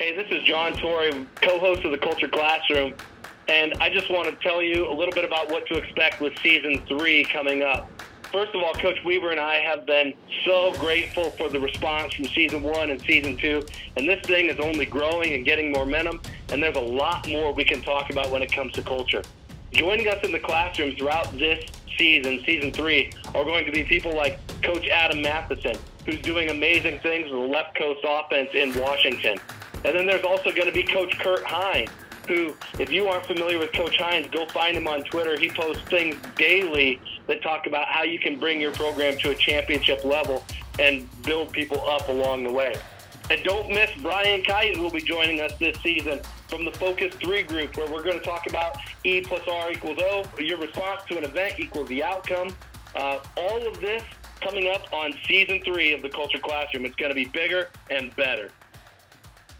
Hey, this is John Torrey, co-host of the Culture Classroom, and I just want to tell you a little bit about what to expect with season three coming up. First of all, Coach Weaver and I have been so grateful for the response from season one and season two, and this thing is only growing and getting momentum, and there's a lot more we can talk about when it comes to culture. Joining us in the classroom throughout this season, season three, are going to be people like Coach Adam Matheson, who's doing amazing things with the left coast offense in Washington. And then there's also going to be Coach Kurt Hines, who, if you aren't familiar with Coach Hines, go find him on Twitter. He posts things daily that talk about how you can bring your program to a championship level and build people up along the way. And don't miss Brian Kight, who will be joining us this season from the Focus 3 group, where we're going to talk about E plus R equals O. Your response to an event equals the outcome. Uh, all of this coming up on season three of the Culture Classroom. It's going to be bigger and better.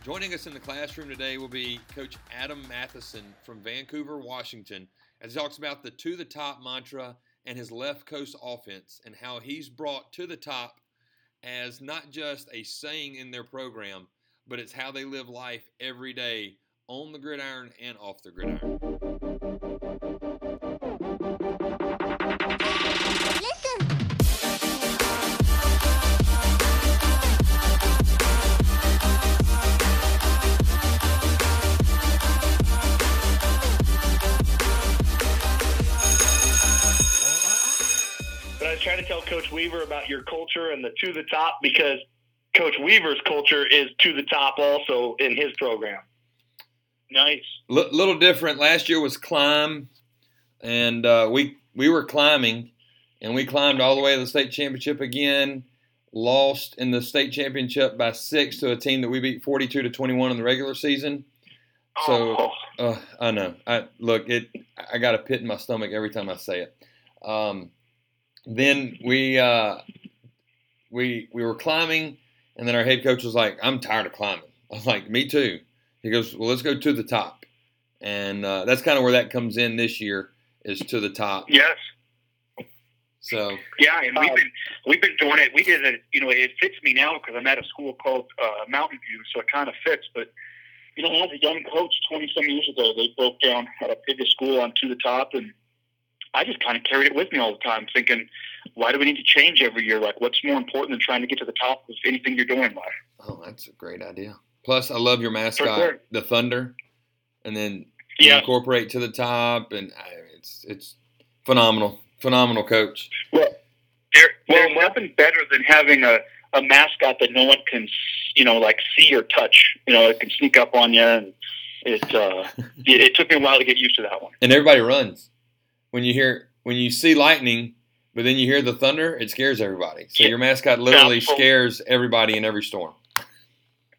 Joining us in the classroom today will be Coach Adam Matheson from Vancouver, Washington, as he talks about the to the top mantra and his left coast offense and how he's brought to the top as not just a saying in their program, but it's how they live life every day on the gridiron and off the gridiron. Coach Weaver about your culture and the to the top because Coach Weaver's culture is to the top also in his program. Nice. L- little different. Last year was climb, and uh, we we were climbing, and we climbed all the way to the state championship again. Lost in the state championship by six to a team that we beat forty-two to twenty-one in the regular season. So Oh, uh, I know. I look it. I got a pit in my stomach every time I say it. Um, then we uh, we we were climbing, and then our head coach was like, "I'm tired of climbing." I was like, "Me too." He goes, "Well, let's go to the top," and uh, that's kind of where that comes in this year is to the top. Yes. So Yeah, and we've Um, been we've been doing it. We did it. You know, it fits me now because I'm at a school called uh, Mountain View, so it kind of fits. But you know, as a young coach, twenty some years ago, they broke down at a bigger school on to the top, and I just kind of carried it with me all the time, thinking, why do we need to change every year? Like, what's more important than trying to get to the top of anything you're doing in life? oh, that's a great idea. Plus, I love your mascot, sure. the Thunder, and then you Yeah. incorporate to the top, and I, it's it's phenomenal, phenomenal coach. Well, there, Well, there's nothing better than having a, a mascot that no one can, you know, like see or touch. You know, it can sneak up on you, and it, uh, it it took me a while to get used to that one. and everybody runs when you hear when you see lightning but then you hear the thunder it scares everybody so your mascot literally Absolutely. scares everybody in every storm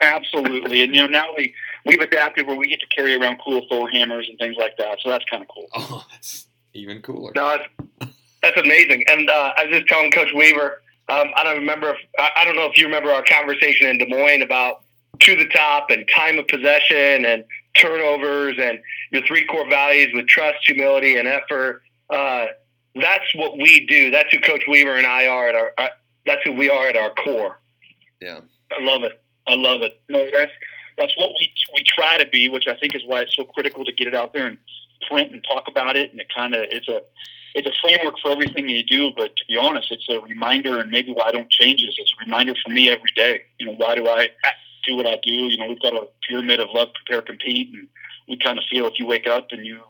Absolutely, and you know now we we've adapted where we get to carry around cool Thor hammers and things like that. So that's kind of cool. oh that's even cooler no, that's, that's amazing. And uh, I was just telling Coach Weaver, um, I don't remember if I, I don't know if you remember our conversation in Des Moines about to the top and time of possession and turnovers and your three core values with trust, humility, and effort. Uh, that's what we do. That's who Coach Weaver and I are at our. Uh, that's who we are at our core. yeah I love it. I love it. No, that's that's what we we try to be, which I think is why it's so critical to get it out there and print and talk about it. And it kind of it's a it's a framework for everything you do. But to be honest, it's a reminder, and maybe why I don't change is it's a reminder for me every day. You know, why do I do what I do? You know, we've got a pyramid of love, prepare, compete, and we kind of feel if you wake up and you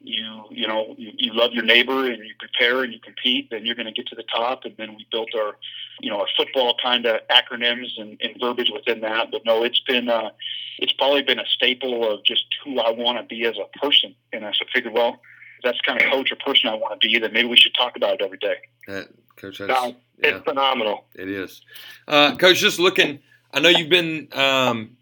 you you know you, you love your neighbor and you prepare and you compete, then you're going to get to the top. And then we built our you know our football kind of acronyms and, and verbiage within that. But no, it's been uh, it's probably been a staple of just who I want to be as a person. And I figured, well, if that's the kind of coach or person I want to be, then maybe we should talk about it every day. that coach that's, No, yeah It's phenomenal. it is uh, coach just looking i know you've been um,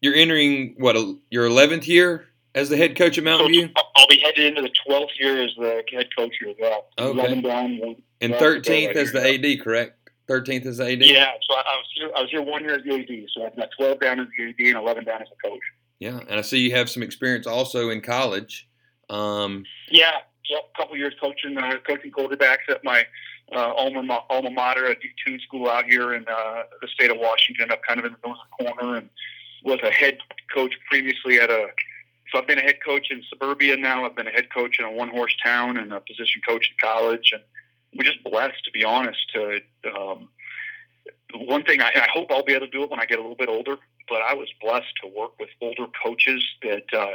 you're entering what your 11th year as the head coach at mountain view I'll- be headed into the 12th year as the head coach here as well. Okay. 11 down, and 13th yeah, as the ad correct 13th as the ad Yeah, so I, I was here. I was here one year as the AD, so I've got 12 down as the AD and 11 down as a coach. yeah and i see you have some experience also in college um, Yeah, yep. A couple years coaching uh, coaching quarterbacks at my uh, alma alma mater, a D two school out here in uh, the state of Washington, up kind of in the northern corner, and was a head coach previously at a. So I've been a head coach in suburbia now. I've been a head coach in a one horse town and a position coach in college, and we're just blessed, to be honest. To um, one thing, I, I hope I'll be able to do it when I get a little bit older. But I was blessed to work with older coaches that uh,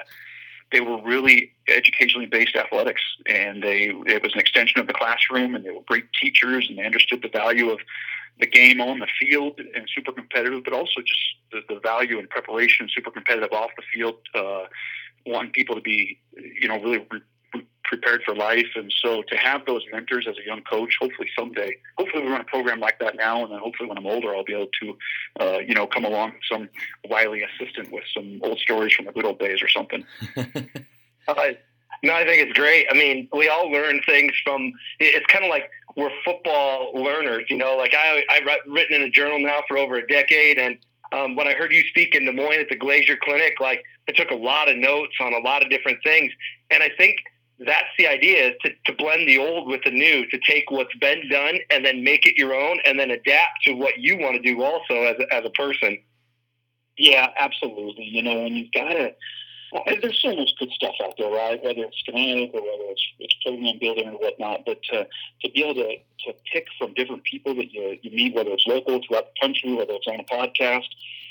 they were really educationally based athletics, and they it was an extension of the classroom, and they were great teachers, and they understood the value of the game on the field and super competitive, but also just the, the value and preparation, super competitive off the field, uh, wanting people to be, you know, really re- prepared for life. And so to have those mentors as a young coach, hopefully someday, hopefully we run a program like that now, and then hopefully when I'm older, I'll be able to, uh, you know, come along some wily assistant with some old stories from the good old days or something. uh, no, I think it's great. I mean, we all learn things from. It's kind of like we're football learners, you know. Like I, I've written in a journal now for over a decade, and um, when I heard you speak in Des Moines at the Glazier Clinic, like I took a lot of notes on a lot of different things, and I think that's the idea to, to blend the old with the new, to take what's been done and then make it your own and then adapt to what you want to do also as a, as a person. Yeah, absolutely. You know, and you've got to, there's so much good stuff out there, right? Whether it's schematic or whether it's, it's program building or whatnot, but to, to be able to, to pick from different people that you, you meet, whether it's local throughout the country, whether it's on a podcast,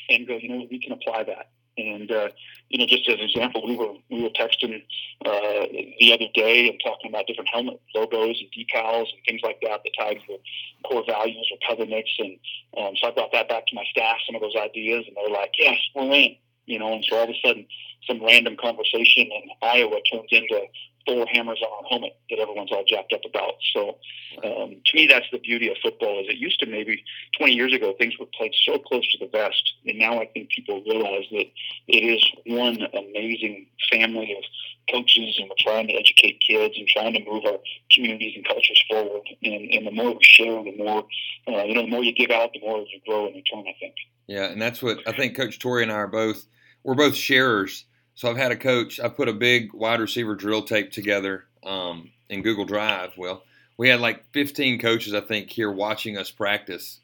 and go, you know, we can apply that. And uh, you know, just as an example, we were we were texting uh, the other day and talking about different helmet logos and decals and things like that that tied to core values or covenants. And um, so I brought that back to my staff, some of those ideas, and they're like, "Yes, we're in." You know, and so all of a sudden, some random conversation in Iowa turns into Thor hammers on helmet that everyone's all jacked up about. So um, to me, that's the beauty of football. Is it used to maybe 20 years ago things were played so close to the vest, and now I think people realize that it is one amazing family of coaches, and we're trying to educate kids and trying to move our communities and cultures forward. And, and the more we share, the more uh, you know, the more you give out, the more you grow in return. I think. Yeah, and that's what I think. Coach Torrey and I are both. We're both sharers so I've had a coach. I put a big wide receiver drill tape together um, in Google Drive. Well, we had like 15 coaches, I think, here watching us practice,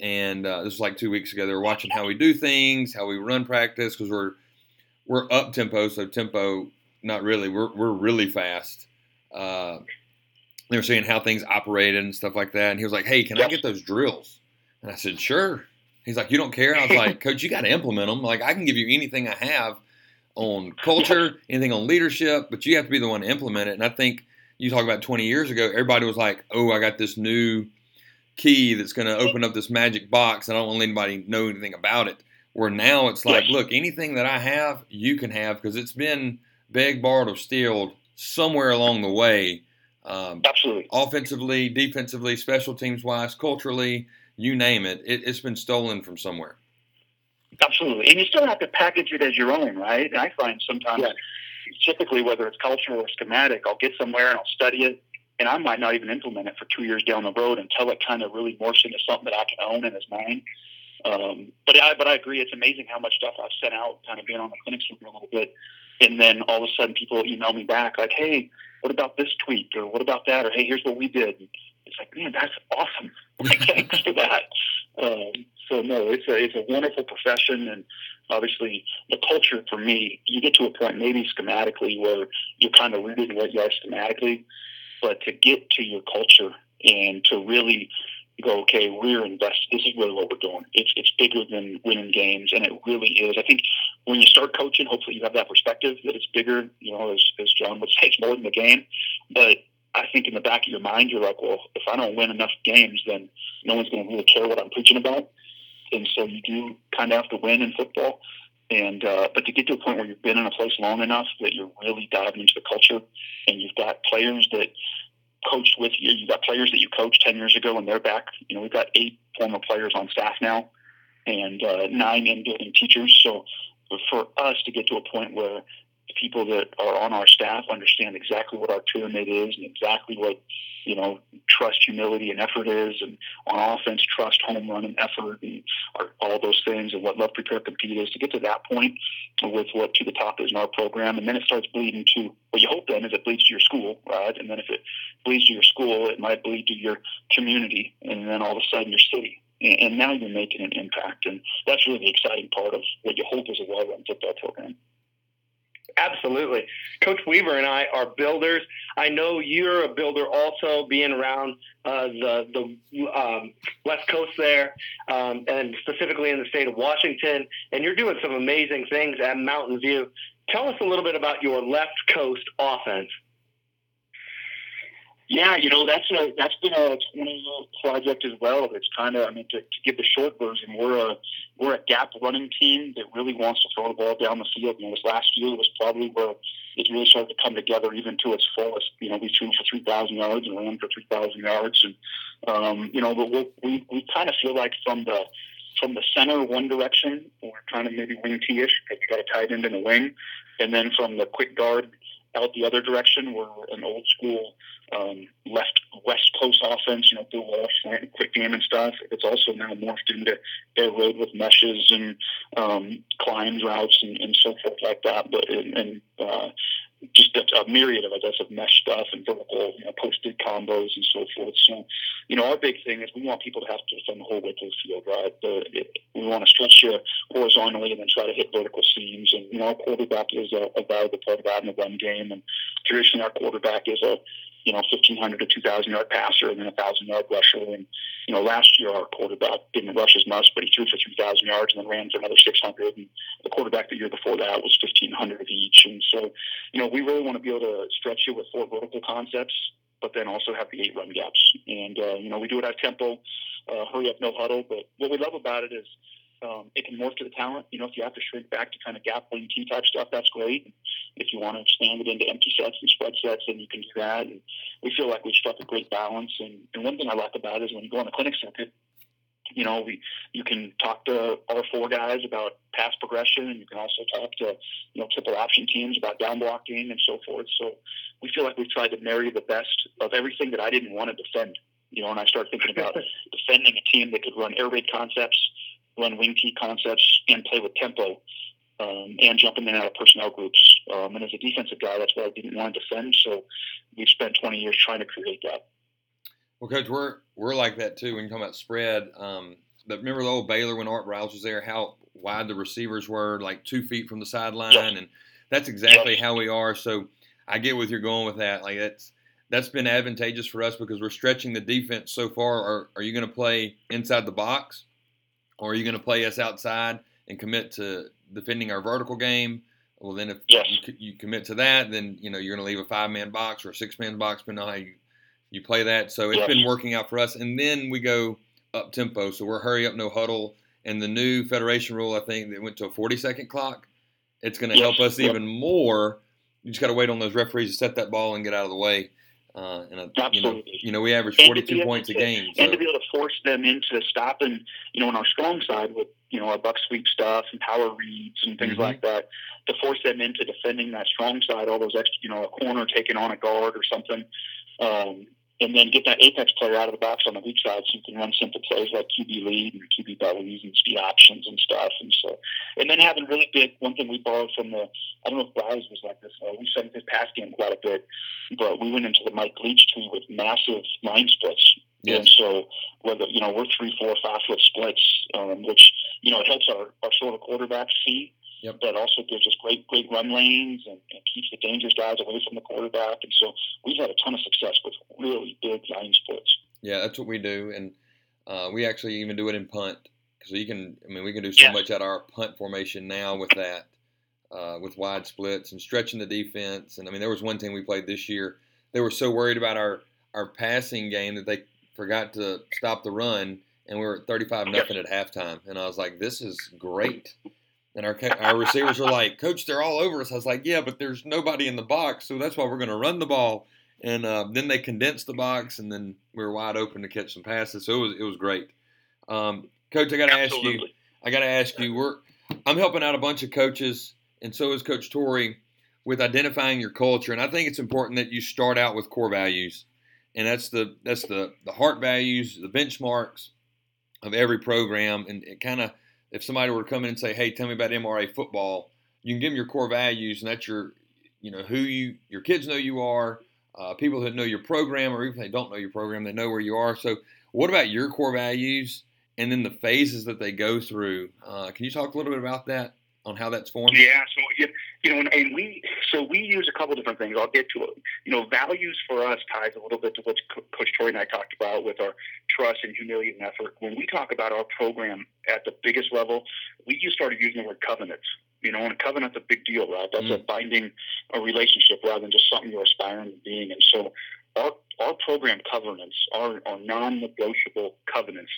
and uh, this was like two weeks ago. They were watching how we do things, how we run practice, because we're we're up tempo, so tempo not really. We're we're really fast. Uh, they were seeing how things operated and stuff like that, and he was like, "Hey, can I get those drills?" And I said, "Sure." He's like, "You don't care?" I was like, "Coach, you got to implement them. Like, I can give you anything I have." On culture, anything on leadership, but you have to be the one to implement it. And I think you talk about 20 years ago, everybody was like, "Oh, I got this new key that's going to open up this magic box. I don't want anybody to know anything about it." Where now it's like, yes. "Look, anything that I have, you can have because it's been begged, borrowed, or stealed somewhere along the way." Um, Absolutely. Offensively, defensively, special teams wise, culturally, you name it, it it's been stolen from somewhere. Absolutely. And you still have to package it as your own, right? And I find sometimes, yeah. typically, whether it's cultural or schematic, I'll get somewhere and I'll study it, and I might not even implement it for two years down the road until it kind of really morphs into something that I can own and is mine. Um, but I, but I agree. It's amazing how much stuff I've sent out, kind of being on the clinic for a little bit, and then all of a sudden people email me back like, "Hey, what about this tweet? Or what about that? Or hey, here's what we did." It's like, man, that's awesome. Thanks for that. Um, so no, it's a it's a wonderful profession, and obviously the culture for me, you get to a point maybe schematically where you're kind of rooted in what you are schematically, but to get to your culture and to really go, okay, we're invested. This is really what we're doing. It's it's bigger than winning games, and it really is. I think when you start coaching, hopefully you have that perspective that it's bigger. You know, as as John would say, it's more than the game. But I think in the back of your mind, you're like, well, if I don't win enough games, then no one's going to really care what I'm preaching about and so you do kind of have to win in football. And uh, but to get to a point where you've been in a place long enough that you're really diving into the culture, and you've got players that coached with you. You've got players that you coached ten years ago, and they're back. You know, we've got eight former players on staff now, and uh, nine in building teachers. So for us to get to a point where people that are on our staff understand exactly what our pyramid is and exactly what you know trust, humility, and effort is, and on offense, trust, home run, and effort, and all those things, and what love, prepare, compete is. To get to that point with what to the top is in our program, and then it starts bleeding to what you hope then is it bleeds to your school, right? And then if it bleeds to your school, it might bleed to your community, and then all of a sudden your city. and, now you're making an impact, and that's really the exciting part of what you hope is a well-run football program. Absolutely. Coach Weaver and I are builders. I know you're a builder also, being around uh, the, the um, West Coast there, um, and specifically in the state of Washington. And you're doing some amazing things at Mountain View. Tell us a little bit about your left coast offense. Yeah, you know that's a that's been a twenty year project as well. It's kind of I mean to, to give the short version, we're a we're a gap running team that really wants to throw the ball down the field. You know, this last year was probably where it really started to come together, even to its fullest. You know, we threw for three thousand yards and ran for three thousand yards, and um, you know, but we we, we kind of feel like from the from the center one direction, we're kind of maybe wing T-ish because we got a tight end in the wing, and then from the quick guard out the other direction, we're an old school um, left West Coast offense, you know, Bill Walsh, slant, quick game and stuff. It's also now morphed into air raid with meshes and um, climbs routes and, and so forth like that. But and, and uh, just a, a myriad of, I guess, of mesh stuff and vertical, you know, posted combos and so forth. So, you know, our big thing is we want people to have to defend the whole width of the field, right? The, it, we want to stretch you horizontally and then try to hit vertical seams. And, you know, our quarterback is a, a valuable part of that in the run game. And traditionally, our quarterback is a you know, 1,500 to 2,000 yard passer and then a 1,000 yard rusher. And, you know, last year our quarterback didn't rush as much, but he threw for 3,000 yards and then ran for another 600. And the quarterback the year before that was 1,500 each. And so, you know, we really want to be able to stretch you with four vertical concepts, but then also have the eight run gaps. And, uh, you know, we do it at tempo, uh, hurry up, no huddle. But what we love about it is, um, it can morph to the talent. You know, if you have to shrink back to kind of gap wing T type stuff, that's great. If you want to expand it into empty sets and spread sets, then you can do that. And we feel like we've struck a great balance. And, and one thing I like about it is when you go on the clinic circuit, you know, we you can talk to our four guys about pass progression, and you can also talk to you know triple option teams about down blocking and so forth. So we feel like we've tried to marry the best of everything that I didn't want to defend. You know, and I start thinking about defending a team that could run air raid concepts, run wing T concepts, and play with tempo, um, and jumping in and out of personnel groups. Um, and as a defensive guy, that's what I didn't want to defend. So we've spent 20 years trying to create that. Well, coach, we're we're like that too when you talk about spread. Um, but remember the old Baylor when Art Briles was there, how wide the receivers were, like two feet from the sideline, and that's exactly how we are. So I get what you're going with that. Like that's that's been advantageous for us because we're stretching the defense so far. Are are you going to play inside the box, or are you going to play us outside and commit to defending our vertical game? Well, then if yes. you, you commit to that, then you know you're going to leave a five man box or a six man box, depending on how you you play that. So it's been working out for us. And then we go up tempo. So we're hurry up, no huddle. And the new federation rule, I think, that went to a 40 second clock. It's going to help us even more. You just got to wait on those referees to set that ball and get out of the way. Uh, and a, you know, you know, we average 42 points to, a game. So. And to be able to force them into stopping, you know, on our strong side with, you know, our buck sweep stuff and power reads and things mm-hmm. like that, to force them into defending that strong side, all those extra, you know, a corner taking on a guard or something. Um, and then get that apex player out of the box on the weak side so you can run simple plays like QB lead and QB bellies and speed options and stuff. And so, and then having really big, one thing we borrowed from the, I don't know if Briles was like this, uh, we studied his pass game quite a bit, but we went into the Mike Leach tree with massive line splits. Yes. And so, whether, you know, we're three, four, five foot splits, um, which, you know, it helps our, our sort of quarterbacks see Yep. That also gives us great, great run lanes and, and, keeps the dangerous guys away from the quarterback. And so we've had a ton of success with really big line splits. Yeah, that's what we do, and uh, we actually even do it in punt So you can. I mean, we can do so yeah. much out of our punt formation now with that, uh, with wide splits and stretching the defense. And I mean, there was one team we played this year. They were so worried about our our passing game that they forgot to stop the run, and we were at thirty-five nothing at halftime. And I was like, "This is great." And our our receivers are like, Coach, they're all over us. I was like, Yeah, but there's nobody in the box, so that's why we're going to run the ball. And uh, then they condensed the box, and then we were wide open to catch some passes. So it was it was great. Um, Coach, I got to ask you. I got to ask you. We're I'm helping out a bunch of coaches, and so is Coach Torrey, with identifying your culture. And I think it's important that you start out with core values, and that's the that's the the heart values, the benchmarks of every program, and it kind of if somebody were to come in and say, "Hey, tell me about MRA football," you can give them your core values, and that's your, you know, who you your kids know you are, uh, people that know your program, or even if they don't know your program, they know where you are. So, what about your core values, and then the phases that they go through. Uh, can you talk a little bit about that on how that's formed? Yeah, so you know, and, and, we so we use a couple different things. I'll get to it. You know, values for us ties a little bit to what Coach Torrey and I talked about with our trust and humility and effort. When we talk about our program at the biggest level, we just started using the word covenants. You know, and a covenant's a big deal, right? That's mm. a binding a relationship rather than just something you're aspiring to being. And so our our program covenants are, are non-negotiable covenants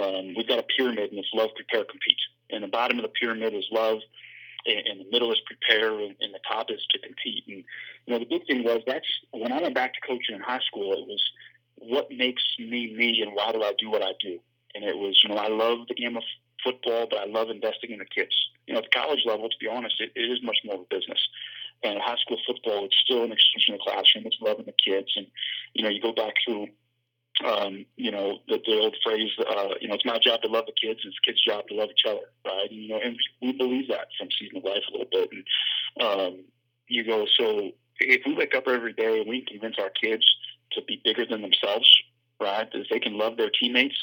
um, we've got a pyramid, and it's love, prepare, compete. And the bottom of the pyramid is love, and, the middle is prepare, and, and the top is to compete. And you know, the big thing was that's when I went back to coaching in high school. It was what makes me me, and why do I do what I do? And it was, you know, I love the game of football, but I love investing in the kids. You know, at the college level, to be honest, it, it is much more of a business. And high school football, it's still an extension of the classroom. It's loving the kids, and you know, you go back through um, you know, the, the old phrase, uh, you know, it's my job to love the kids, it's kids' job to love each other, right? And, you know, and we believe that from season of life a little bit. And um, you go, so if we wake up every day and we convince our kids to be bigger than themselves, right, that they can love their teammates,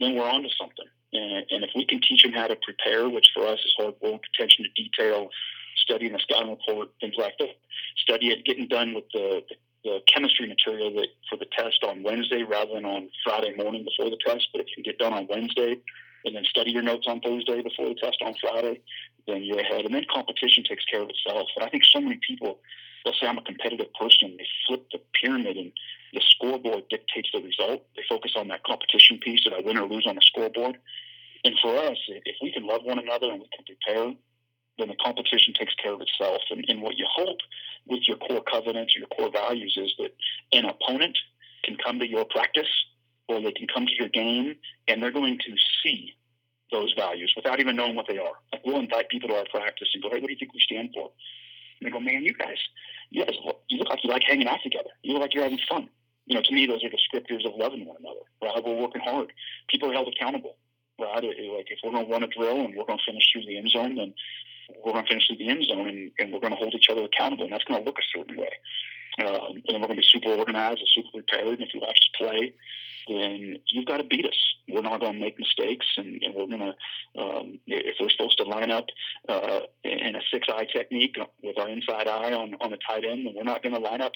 then we're on to something. And, and if we can teach them how to prepare, which for us is hard work, attention to detail, studying the scouting report, things like that, study it, getting done with the, the the chemistry material that for the test on Wednesday rather than on Friday morning before the test. But if you get done on Wednesday and then study your notes on Thursday before the test on Friday, then you're ahead. And then competition takes care of itself. And I think so many people, they'll say I'm a competitive person. They flip the pyramid and the scoreboard dictates the result. They focus on that competition piece. Did I win or lose on the scoreboard? And for us, if we can love one another and we can prepare, then the competition takes care of itself. And, and what you hope with your core covenants or your core values is that an opponent can come to your practice or they can come to your game and they're going to see those values without even knowing what they are. Like we'll invite people to our practice and go, hey, what do you think we stand for? And they go, man, you guys, you guys, look, you look like you like hanging out together. You look like you're having fun. You know, to me, those are descriptors of loving one another. Right? We're working hard. People are held accountable. Right? Like if we're going to run a drill and we're going to finish through the end zone, then we're going to finish in the end zone and, and we're going to hold each other accountable, and that's going to look a certain way. Um, and we're going to be super organized and super prepared. And if you watch us play, then you've got to beat us. We're not going to make mistakes, and, and we're going to, um, if we're supposed to line up uh, in a six eye technique with our inside eye on, on the tight end, then we're not going to line up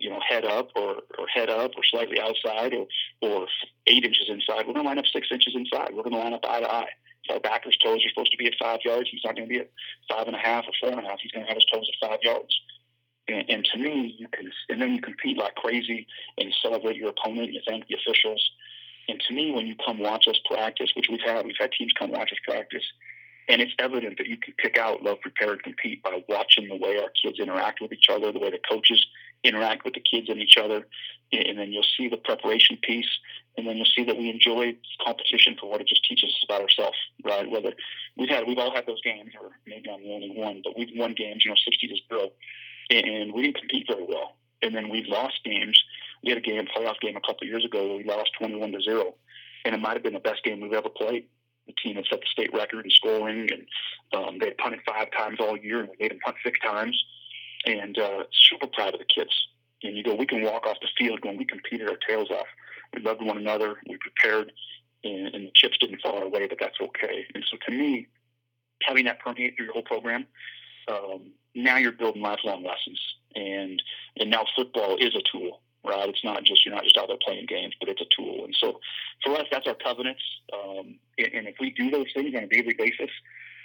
you know, head up or, or head up or slightly outside or, or eight inches inside. We're going to line up six inches inside. We're going to line up eye to eye our backer's toes are supposed to be at five yards. He's not going to be at five and a half or four and a half. He's going to have his toes at five yards. And, and to me, you can, and then you compete like crazy and you celebrate your opponent. You thank the officials. And to me, when you come watch us practice, which we've had, we've had teams come watch us practice, and it's evident that you can pick out love, prepare, and compete by watching the way our kids interact with each other, the way the coaches interact with the kids and each other, and then you'll see the preparation piece, and then you'll see that we enjoy competition for what it just teaches us about ourselves, right? Whether we've had, we've all had those games, or maybe I'm the only one, but we've won games, you know, 60 to zero, and we didn't compete very well. And then we've lost games. We had a game, playoff game a couple of years ago where we lost 21 to zero, and it might have been the best game we've ever played. The team had set the state record in scoring, and um, they had punted five times all year, and we made them punt six times. And uh, super proud of the kids. And you go, we can walk off the field going, we competed our tails off we loved one another. We prepared, and, and the chips didn't fall our way, but that's okay. And so to me, having that permeate through your whole program, um, now you're building lifelong lessons. And and now football is a tool, right? It's not just you're not just out there playing games, but it's a tool. And so for us, that's our covenants. Um, and, and if we do those things on a daily basis,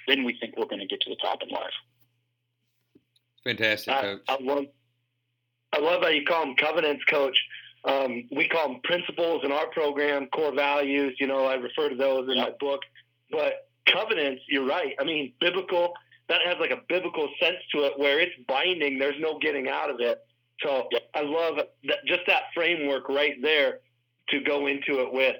then we think we're going to get to the top in life. Fantastic, coach. I, I love I love how you call them covenants, coach. Um, we call them principles in our program, core values. You know, I refer to those in my book. But covenants, you're right. I mean, biblical, that has like a biblical sense to it where it's binding. There's no getting out of it. So I love that, just that framework right there to go into it with.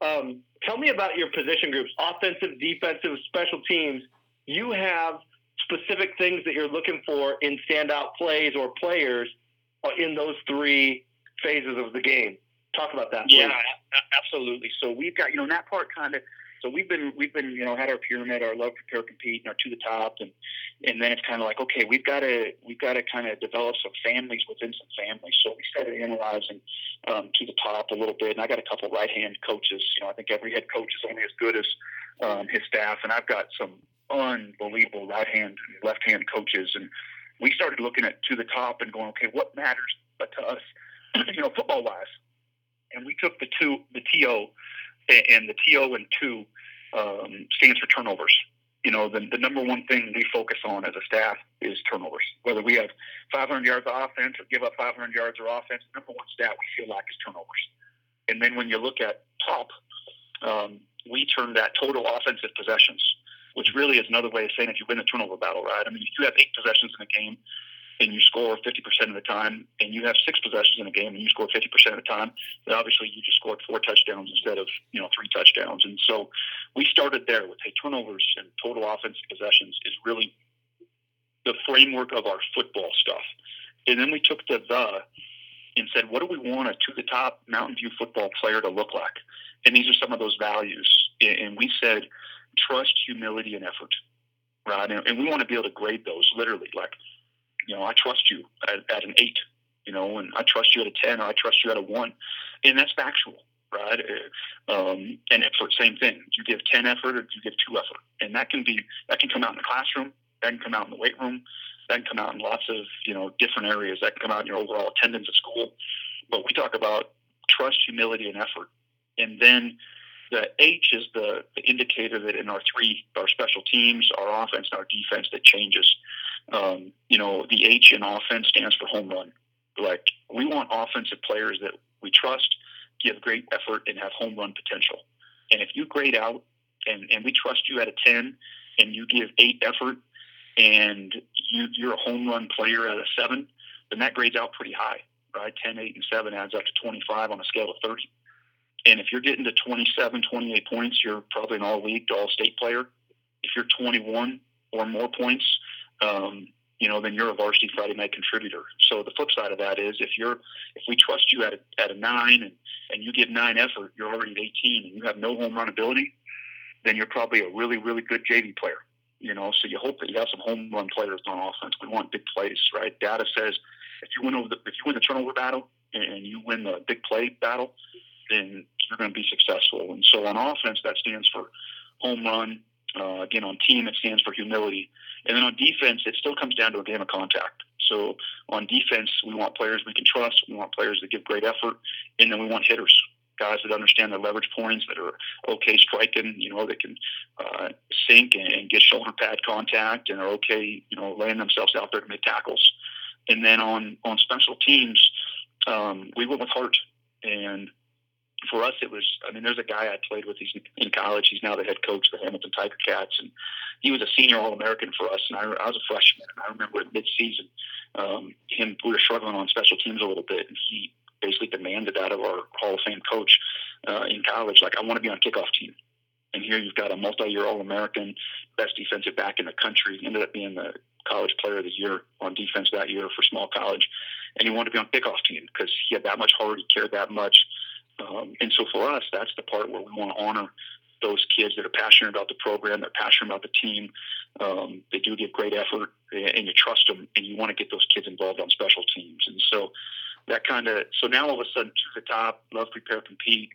Um, tell me about your position groups offensive, defensive, special teams. You have specific things that you're looking for in standout plays or players in those three phases of the game. Talk about that. Yeah, absolutely. So we've got you know that part kind of. So we've been we've been you know had our pyramid, our love, prepare, compete, and our to the top, and and then it's kind of like, okay, we've got to we've got to kind of develop some families within some families. So we started analyzing um, to the top a little bit, and I got a couple right hand coaches. You know, I think every head coach is only as good as um, his staff, and I've got some unbelievable right hand and left hand coaches, and we started looking at to the top and going, okay, what matters to us, you know, football wise, and we took the two the TO and the TO and two um, stands for turnovers you know, the, the number one thing we focus on as a staff is turnovers. Whether we have 500 yards of offense or give up 500 yards of offense, the number one stat we feel like is turnovers. And then when you look at top, um, we turn that total offensive possessions, which really is another way of saying if you win the turnover battle, right? I mean, if you have eight possessions in a game, and you score 50% of the time, and you have six possessions in a game and you score 50% of the time, then obviously you just scored four touchdowns instead of, you know, three touchdowns. And so we started there with, hey, turnovers and total offensive possessions is really the framework of our football stuff. And then we took the the and said, what do we want a to the top Mountain View football player to look like? And these are some of those values. And we said, trust, humility, and effort. Right. And we want to be able to grade those literally. Like, you know, I trust you at, at an eight, you know, and I trust you at a 10 or I trust you at a one. And that's factual, right? Uh, um, and effort, same thing. Do you give 10 effort or do you give two effort. And that can be, that can come out in the classroom. That can come out in the weight room. That can come out in lots of, you know, different areas. That can come out in your overall attendance at school. But we talk about trust, humility, and effort. And then the H is the, the indicator that in our three, our special teams, our offense, and our defense, that changes. Um, you know, the H in offense stands for home run. Like we want offensive players that we trust, give great effort, and have home run potential. And if you grade out and, and we trust you at a 10 and you give eight effort and you, you're a home run player at a seven, then that grades out pretty high, right? 10, 8, and 7 adds up to 25 on a scale of 30. And if you're getting to 27, 28 points, you're probably an all league all state player. If you're 21 or more points, um, you know, then you're a varsity Friday night contributor. So the flip side of that is if you're if we trust you at a, at a nine and, and you give nine effort, you're already at 18 and you have no home run ability, then you're probably a really really good JV player. You know, so you hope that you have some home run players on offense. We want big plays, right? Data says if you win over the if you win the turnover battle and you win the big play battle, then you're going to be successful. And so on offense, that stands for home run. Uh, again, on team, it stands for humility. And then on defense, it still comes down to a game of contact. So on defense, we want players we can trust. We want players that give great effort, and then we want hitters, guys that understand their leverage points, that are okay striking. You know, that can uh, sink and, and get shoulder pad contact, and are okay, you know, laying themselves out there to make tackles. And then on on special teams, um, we went with heart, and for us, it was. I mean, there's a guy I played with. He's in college. He's now the head coach of the Hamilton Tiger Cats, and he was a senior All American for us. And I, I was a freshman, and I remember at midseason, um, him we were struggling on special teams a little bit, and he basically demanded out of our Hall of Fame coach uh, in college, like, I want to be on kickoff team. And here you've got a multi-year All-American, best defensive back in the country. Ended up being the college player of the year on defense that year for small college, and he wanted to be on kickoff team because he had that much heart, he cared that much. Um, and so for us, that's the part where we want to honor those kids that are passionate about the program, they're passionate about the team. Um, they do give great effort, and you trust them, and you want to get those kids involved on special teams. And so that kind of so now all of a sudden to the top, love, prepare, compete,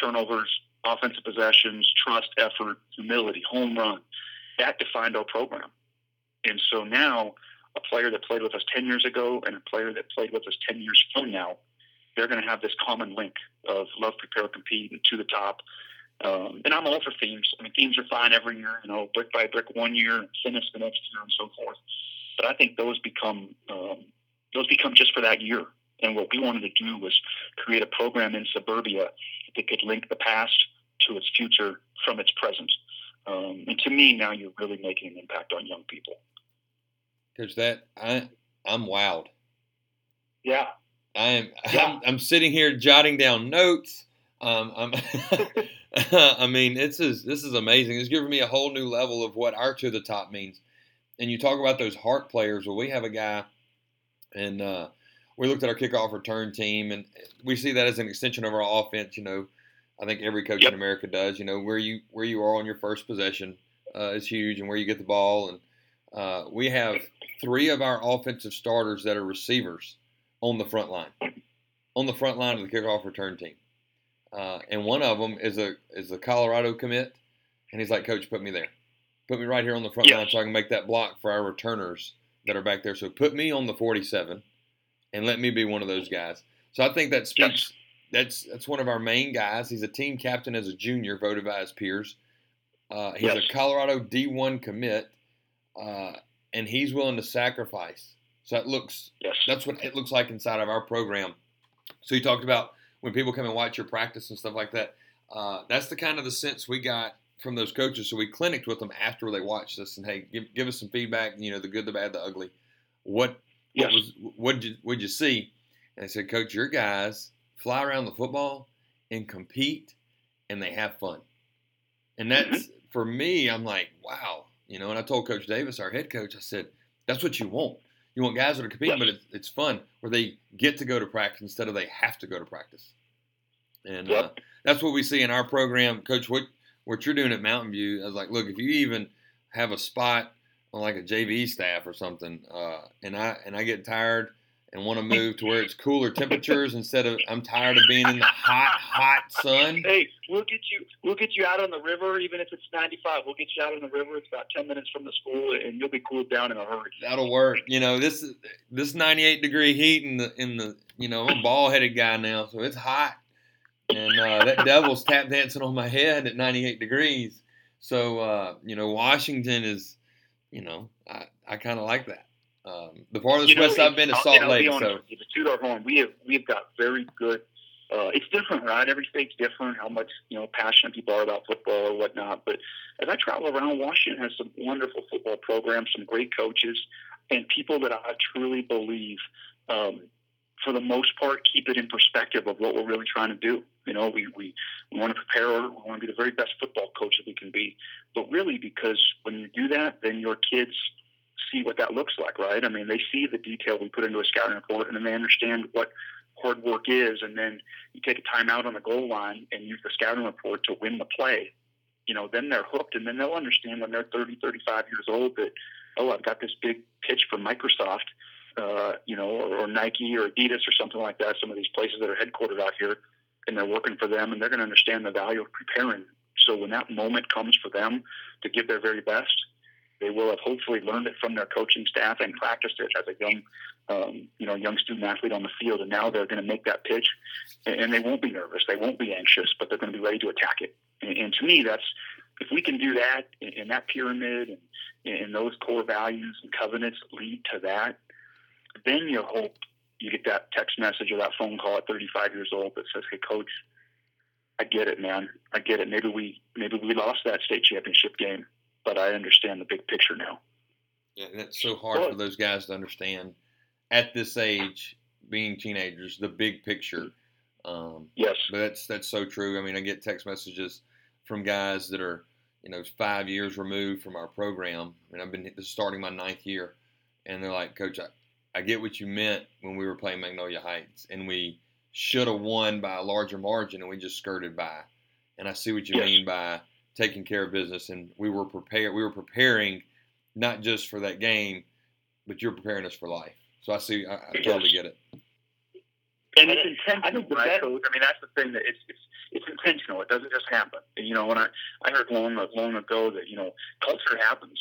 turnovers, offensive possessions, trust, effort, humility, home run. That defined our program. And so now a player that played with us 10 years ago and a player that played with us 10 years from now they're going to have this common link of love, prepare, compete, and to the top. Um, and I'm all for themes. I mean, themes are fine every year, you know, brick by brick one year, finish the next year, and so forth. But I think those become um, those become just for that year. And what we wanted to do was create a program in suburbia that could link the past to its future from its present. Um, and to me, now you're really making an impact on young people. Because that I I'm wowed. Yeah, I'm, yeah. I'm, I'm sitting here jotting down notes. Um, I'm I mean, it's is this is amazing. It's giving me a whole new level of what our to the top means. And you talk about those heart players. Well, we have a guy, and uh, we looked at our kickoff return team, and we see that as an extension of our offense. You know, I think every coach yep. in America does. You know, where you where you are on your first possession uh, is huge, and where you get the ball, and uh, we have three of our offensive starters that are receivers on the front line, on the front line of the kickoff return team. Uh, and one of them is a is a Colorado commit, and he's like, Coach, put me there, put me right here on the front Yes. line so I can make that block for our returners that are back there. So put me on the 47, and let me be one of those guys. So I think that speaks. That's that's one of our main guys. He's a team captain as a junior, voted by his peers. Uh, he's Yes. a Colorado D1 commit, uh, and he's willing to sacrifice. So that looks Yes. that's what it looks like inside of our program. So you talked about when people come and watch your practice and stuff like that. Uh, that's the kind of the sense we got from those coaches. So we clinicked with them after they watched us and hey, give, give us some feedback. You know, the good, the bad, the ugly. What what was what did you what you see? And I said, Coach, your guys fly around the football and compete, and they have fun. And that's for me. I'm like, wow, you know. And I told Coach Davis, our head coach, I said, that's what you want. You want guys that are competing, but it's, it's fun where they get to go to practice instead of they have to go to practice. And uh, that's what we see in our program, Coach. What what you're doing at Mountain View, I was like, look, if you even have a spot on like a JV staff or something, uh, and I and I get tired and want to move to where it's cooler temperatures instead of I'm tired of being in the hot hot sun. Hey, we'll get you. We'll get you out on the river, even if it's 95. We'll get you out on the river. It's about 10 minutes from the school, and you'll be cooled down in a hurry. That'll work. You know this this 98 degree heat in the in the you know I'm a ball headed guy now, so it's hot, and uh, that devil's tap dancing on my head at 98 degrees. So uh, you know Washington is, you know I I kind of like that. Um, the farthest You know, west I've been is Salt Lake. Be So with you, to toot our horn, we have we've got very good. Uh, it's different, right? Every state's different. How much you know passionate people are about football or whatnot. But as I travel around, Washington has some wonderful football programs, some great coaches, and people that I truly believe, um, for the most part, keep it in perspective of what we're really trying to do. You know, we we, we want to prepare. We want to be the very best football coach that we can be. But really, because when you do that, then your kids see what that looks like, right? I mean, they see the detail we put into a scouting report, and then they understand what hard work is. And then you take a timeout on the goal line and use the scouting report to win the play. You know, then they're hooked, and then they'll understand when they're 30, 35 years old that, oh, I've got this big pitch from Microsoft, uh, you know, or, or Nike or Adidas or something like that. Some of these places that are headquartered out here, and they're working for them, and they're going to understand the value of preparing. So when that moment comes for them to give their very best, they will have hopefully learned it from their coaching staff and practiced it as a young, um, you know, young student athlete on the field. And now they're going to make that pitch, and, they won't be nervous, they won't be anxious, but they're going to be ready to attack it. And, and to me, that's if we can do that, and that pyramid and, and those core values and covenants lead to that, then you hope you get that text message or that phone call at 35 years old that says, "Hey, coach." I get it, man. I get it. Maybe we maybe we lost that state championship game, but I understand the big picture now. Yeah, and it's so hard for those guys to understand at this age, being teenagers, the big picture. Um, Yes. but that's that's so true. I mean, I get text messages from guys that are, you know, five years removed from our program. I mean, I've been this is starting my ninth year, and they're like, Coach, I, I get what you meant when we were playing Magnolia Heights, and we should have won by a larger margin, and we just skirted by. And I see what you Yes. mean by taking care of business, and we were prepared. We were preparing not just for that game, but you're preparing us for life. So I see. I, I totally get it. And it's I intentional, think right, bet- coach? I mean, that's the thing that it's it's it's intentional. It doesn't just happen. And, you know, when I I heard long long ago that you know culture happens.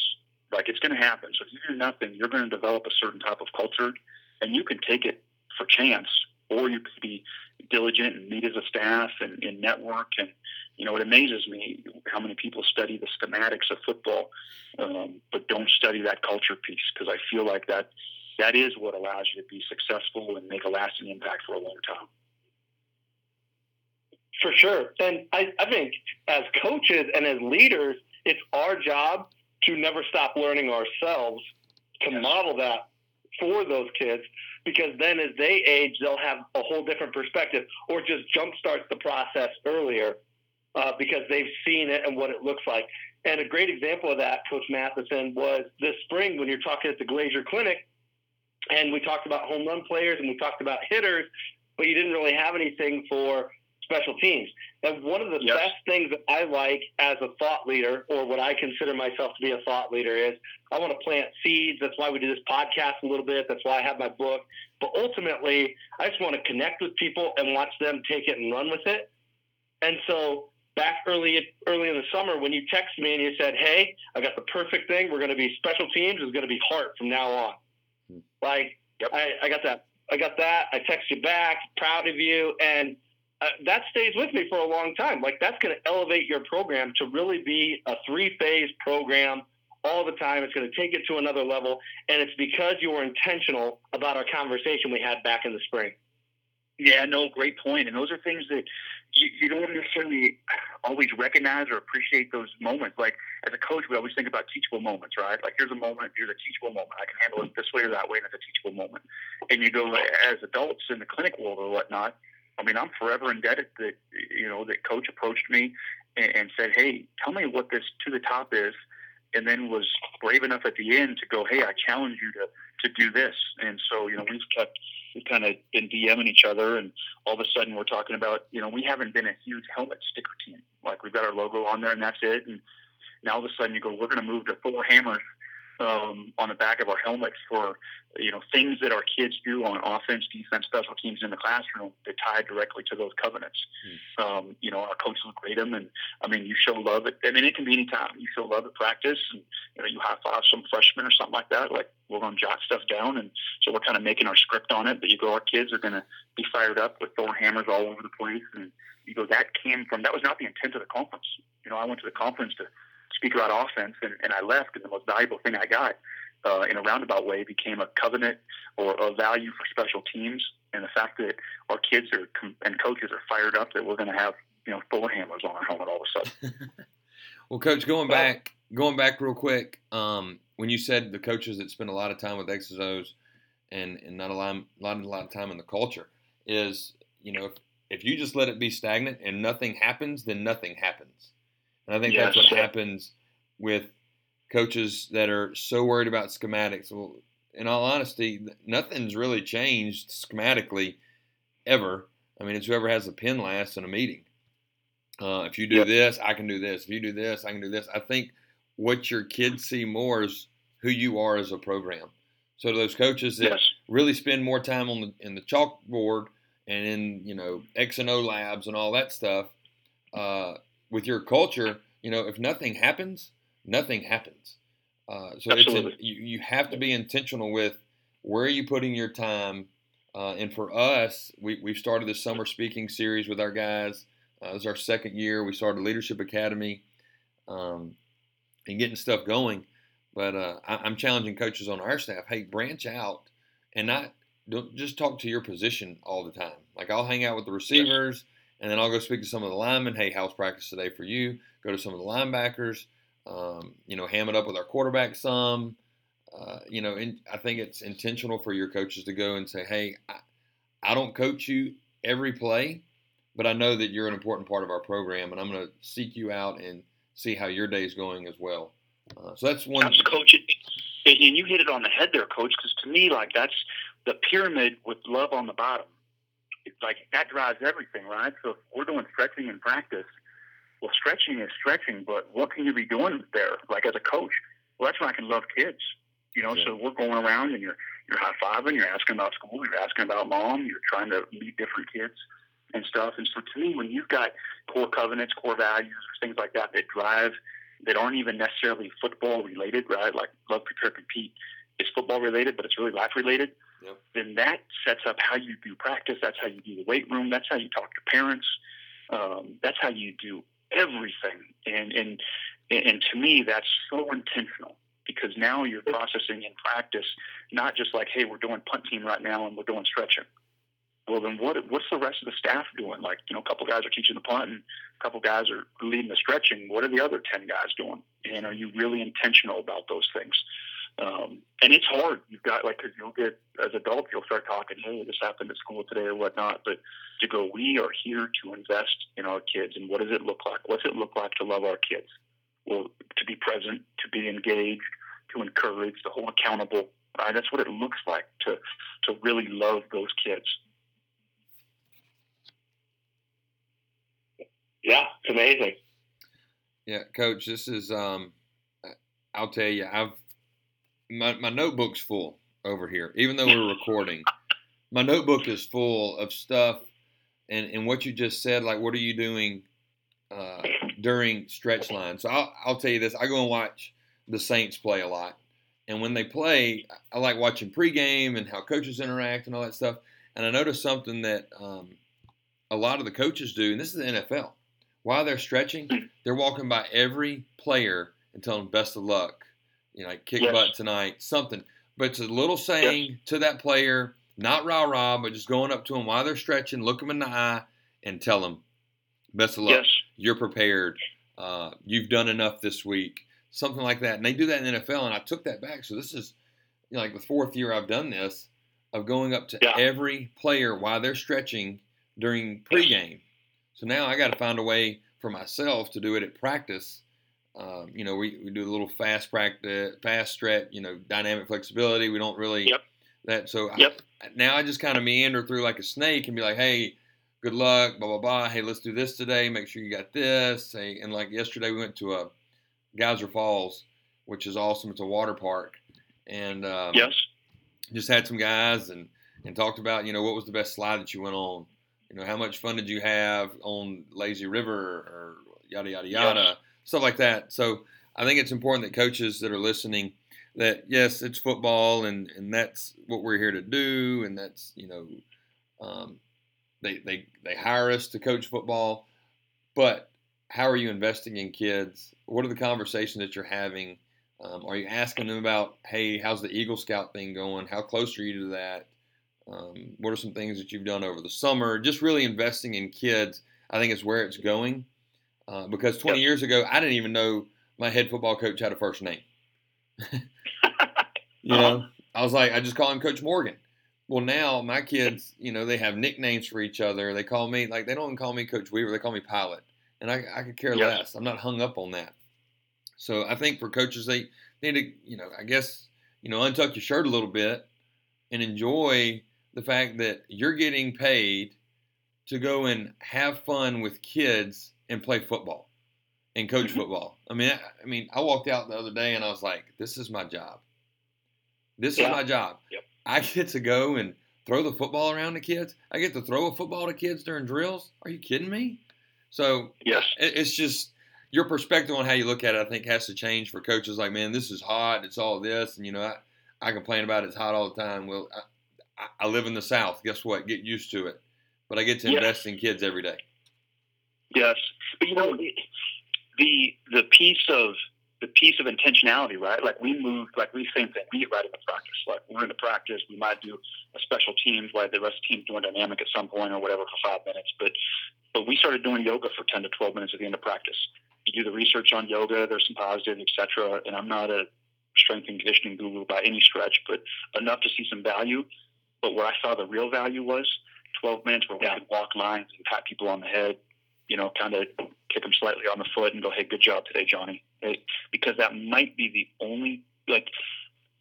Like it's going to happen. So if you do nothing, you're going to develop a certain type of culture, and you can take it for chance, or you could be diligent and meet as a staff and, and network. And you know, it amazes me how many people study the schematics of football, um, but don't study that culture piece because I feel like that that is what allows you to be successful and make a lasting impact for a long time. For sure. And I, I think as coaches and as leaders, it's our job to never stop learning ourselves to Yes. model that for those kids because then as they age, they'll have a whole different perspective or just jumpstarts the process earlier uh, because they've seen it and what it looks like. And a great example of that, Coach Matheson, was this spring when you're talking at the Glazier Clinic and we talked about home run players and we talked about hitters, but you didn't really have anything for special teams. And one of the Yes. best things that I like as a thought leader, or what I consider myself to be a thought leader, is I want to plant seeds. That's why we do this podcast a little bit. That's why I have my book. But ultimately, I just want to connect with people and watch them take it and run with it. And so back early early in the summer when you texted me and you said, "Hey, I got the perfect thing. We're going to be special teams. It's going to be heart from now on." Hmm. Like I, I got that. I got that. I text you back. Proud of you, and uh, that stays with me for a long time. Like that's going to elevate your program to really be a three phase program all the time. It's going to take it to another level, and it's because you were intentional about our conversation we had back in the spring. Yeah, no, great point. And those are things that you, you don't necessarily always recognize or appreciate those moments. Like as a coach, we always think about teachable moments, right? Like here's a moment, here's a teachable moment. I can handle it this way or that way, and it's a teachable moment. And you go as adults in the clinic world or whatnot. I mean, I'm forever indebted that you know that coach approached me and, and said, "Hey, tell me what this to the top is," and then was brave enough at the end to go, "Hey, I challenge you to to do this." And so, you know, we've kept we've kind of been DMing each other, and all of a sudden we're talking about, you know, we haven't been a huge helmet sticker team. Like we've got our logo on there, and that's it. And now all of a sudden you go, we're going to move to Thor hammers um, on the back of our helmets for, you know, things that our kids do on offense, defense, special teams in the classroom that tie directly to those covenants. Um, you know, our coaches will grade them, and I mean, you show love at. I mean, it can be any time. You show love at practice, and you know, you high five some freshman or something like that. Like we're going to jot stuff down, and so we're kind of making our script on it. But you go, our kids are going to be fired up with Thor hammers all over the place, and you go, that came from that was not the intent of the conference. You know, I went to the conference to speak about offense, and, and I left, and the most valuable thing I got uh, in a roundabout way became a covenant or a value for special teams, and the fact that our kids are and coaches are fired up that we're going to have you know Thor hammers on our helmet all of a sudden. well, coach, going back, going back real quick, um, when you said the coaches that spend a lot of time with X's O's and and not a lot, a lot, a lot of time in the culture is you know if, if you just let it be stagnant and nothing happens, then nothing happens. And I think Yes. that's what happens with coaches that are so worried about schematics. Well, in all honesty, nothing's really changed schematically ever. I mean, it's whoever has the pen last in a meeting. Uh, if you do Yep. this, I can do this. If you do this, I can do this. I think what your kids see more is who you are as a program. So to those coaches that yes, really spend more time on the in the chalkboard and in you know X and O labs and all that stuff. Uh, with your culture, you know, if nothing happens, nothing happens. Uh, so it's in, you, you have to be intentional with where are you putting your time. Uh, and for us, we, we've started this summer speaking series with our guys. Uh, this is our second year. We started Leadership Academy um, and getting stuff going. But uh, I, I'm challenging coaches on our staff. Hey, branch out and not don't just talk to your position all the time. Like I'll hang out with the receivers, and then I'll go speak to some of the linemen. Hey, how's practice today for you? Go to some of the linebackers. Um, you know, ham it up with our quarterback some. Uh, you know, and I think it's intentional for your coaches to go and say, hey, I, I don't coach you every play, but I know that you're an important part of our program, and I'm going to seek you out and see how your day is going as well. Uh, so that's one. That's and you hit it on the head there, coach. Because to me, like that's the pyramid with love on the bottom. It's like that drives everything, right? So if we're doing stretching in practice, well, stretching is stretching, but what can you be doing there? Like as a coach, well, that's when I can love kids. You know, Yeah. so we're going around and you're you're high fiving, you're asking about school, you're asking about mom, you're trying to meet different kids and stuff. And so to me, when you've got core covenants, core values, things like that that drive that aren't even necessarily football related, right? Like love, prepare, compete is football related, but it's really life related. Then that sets up how you do practice. That's how you do the weight room. That's how you talk to parents. Um, that's how you do everything. And and and to me, that's so intentional because now you're processing in practice, not just like, hey, we're doing punt team right now and we're doing stretching. Well, then what? What's the rest of the staff doing? Like, you know, a couple guys are teaching the punt, and a couple guys are leading the stretching. What are the other ten guys doing? And are you really intentional about those things? Um, and it's hard. You've got like, cause you'll get as adults, you'll start talking, hey, this happened at school today or whatnot. But to go, we are here to invest in our kids, and what does it look like? What's it look like to love our kids? Well, to be present, to be engaged, to encourage, to hold accountable. Right? That's what it looks like to to really love those kids. yeah, it's amazing. Yeah, coach, this is um I'll tell you, I've my my notebook's full over here. Even though we're recording, my notebook is full of stuff and and what you just said like what are you doing uh, during stretch line. So I'll I'll tell you this, I go and watch the Saints play a lot. And when they play, I like watching pregame and how coaches interact and all that stuff. And I noticed something that um, a lot of the coaches do, and this is the NFL. While they're stretching, they're walking by every player and telling them best of luck. You know, like kick Yes. butt tonight, something. But it's a little saying to that player, not rah rah, but just going up to them while they're stretching, look them in the eye, and tell them best of luck. Yes. You're prepared. Uh, you've done enough this week. Something like that. And they do that in the NFL, and I took that back. So this is you know, like the fourth year I've done this of going up to Yeah. every player while they're stretching during pregame. So now I got to find a way for myself to do it at practice. Um, you know, we, we do a little fast practice, fast stretch, you know, dynamic flexibility. We don't really Yep. that. So I- now I just kind of meander through like a snake and be like, hey, good luck, blah blah blah. Hey, let's do this today. Make sure you got this. Hey, and like yesterday we went to a Geyser Falls, which is awesome. It's a water park, and um, Yes. just had some guys and and talked about you know what was the best slide that you went on. You know how much fun did you have on Lazy River or yada yada yada stuff like that. So I think it's important that coaches that are listening that yes it's football and and that's what we're here to do and that's you know um, they they they hire us to coach football, but how are you investing in kids? What are the conversations that you're having? Um, are you asking them about, hey, how's the Eagle Scout thing going? How close are you to that? Um, what are some things that you've done over the summer? Just really investing in kids, I think is where it's going. Uh, because 20 Yep. years ago, I didn't even know my head football coach had a first name. you know, I was like, I just call him Coach Morgan. Well, now my kids, you know, they have nicknames for each other. They call me like they don't even call me Coach Weaver. They call me Pilot, and I, I could care Yes. less. I'm not hung up on that. So I think for coaches, they need to, you know, I guess, you know, untuck your shirt a little bit and enjoy the fact that you're getting paid to go and have fun with kids and play football and coach Mhm. football. I mean, I, I mean, I walked out the other day and I was like, this is my job. This Yeah. is my job. Yep. I get to go and throw the football around the kids. I get to throw a football to kids during drills. Are you kidding me? So Yes. it- it's just your perspective on how you look at it. I think has to change for coaches. Like, man, this is hot. It's all this, and you know, I, I complain about it. it's hot all the time. Well, I, I- live in the South. Guess what? Get used to it. But I get to invest in kids every day. Yes, but you know the the the piece of the piece of intentionality, right? Like we moved, like we same thing. We get right into practice. Like we're into practice. We might do a special teams, like the rest of the team's doing dynamic at some point or whatever for five minutes. But but we started doing yoga for ten to twelve minutes at the end of practice. You do the research on yoga. There's some positives, etc. And I'm not a strength and conditioning guru by any stretch, but enough to see some value. But where I saw the real value was 12 minutes where we could walk lines and pat people on the head, you know, kind of kick them slightly on the foot and go, hey, good job today, Johnny. Hey, because that might be the only, like,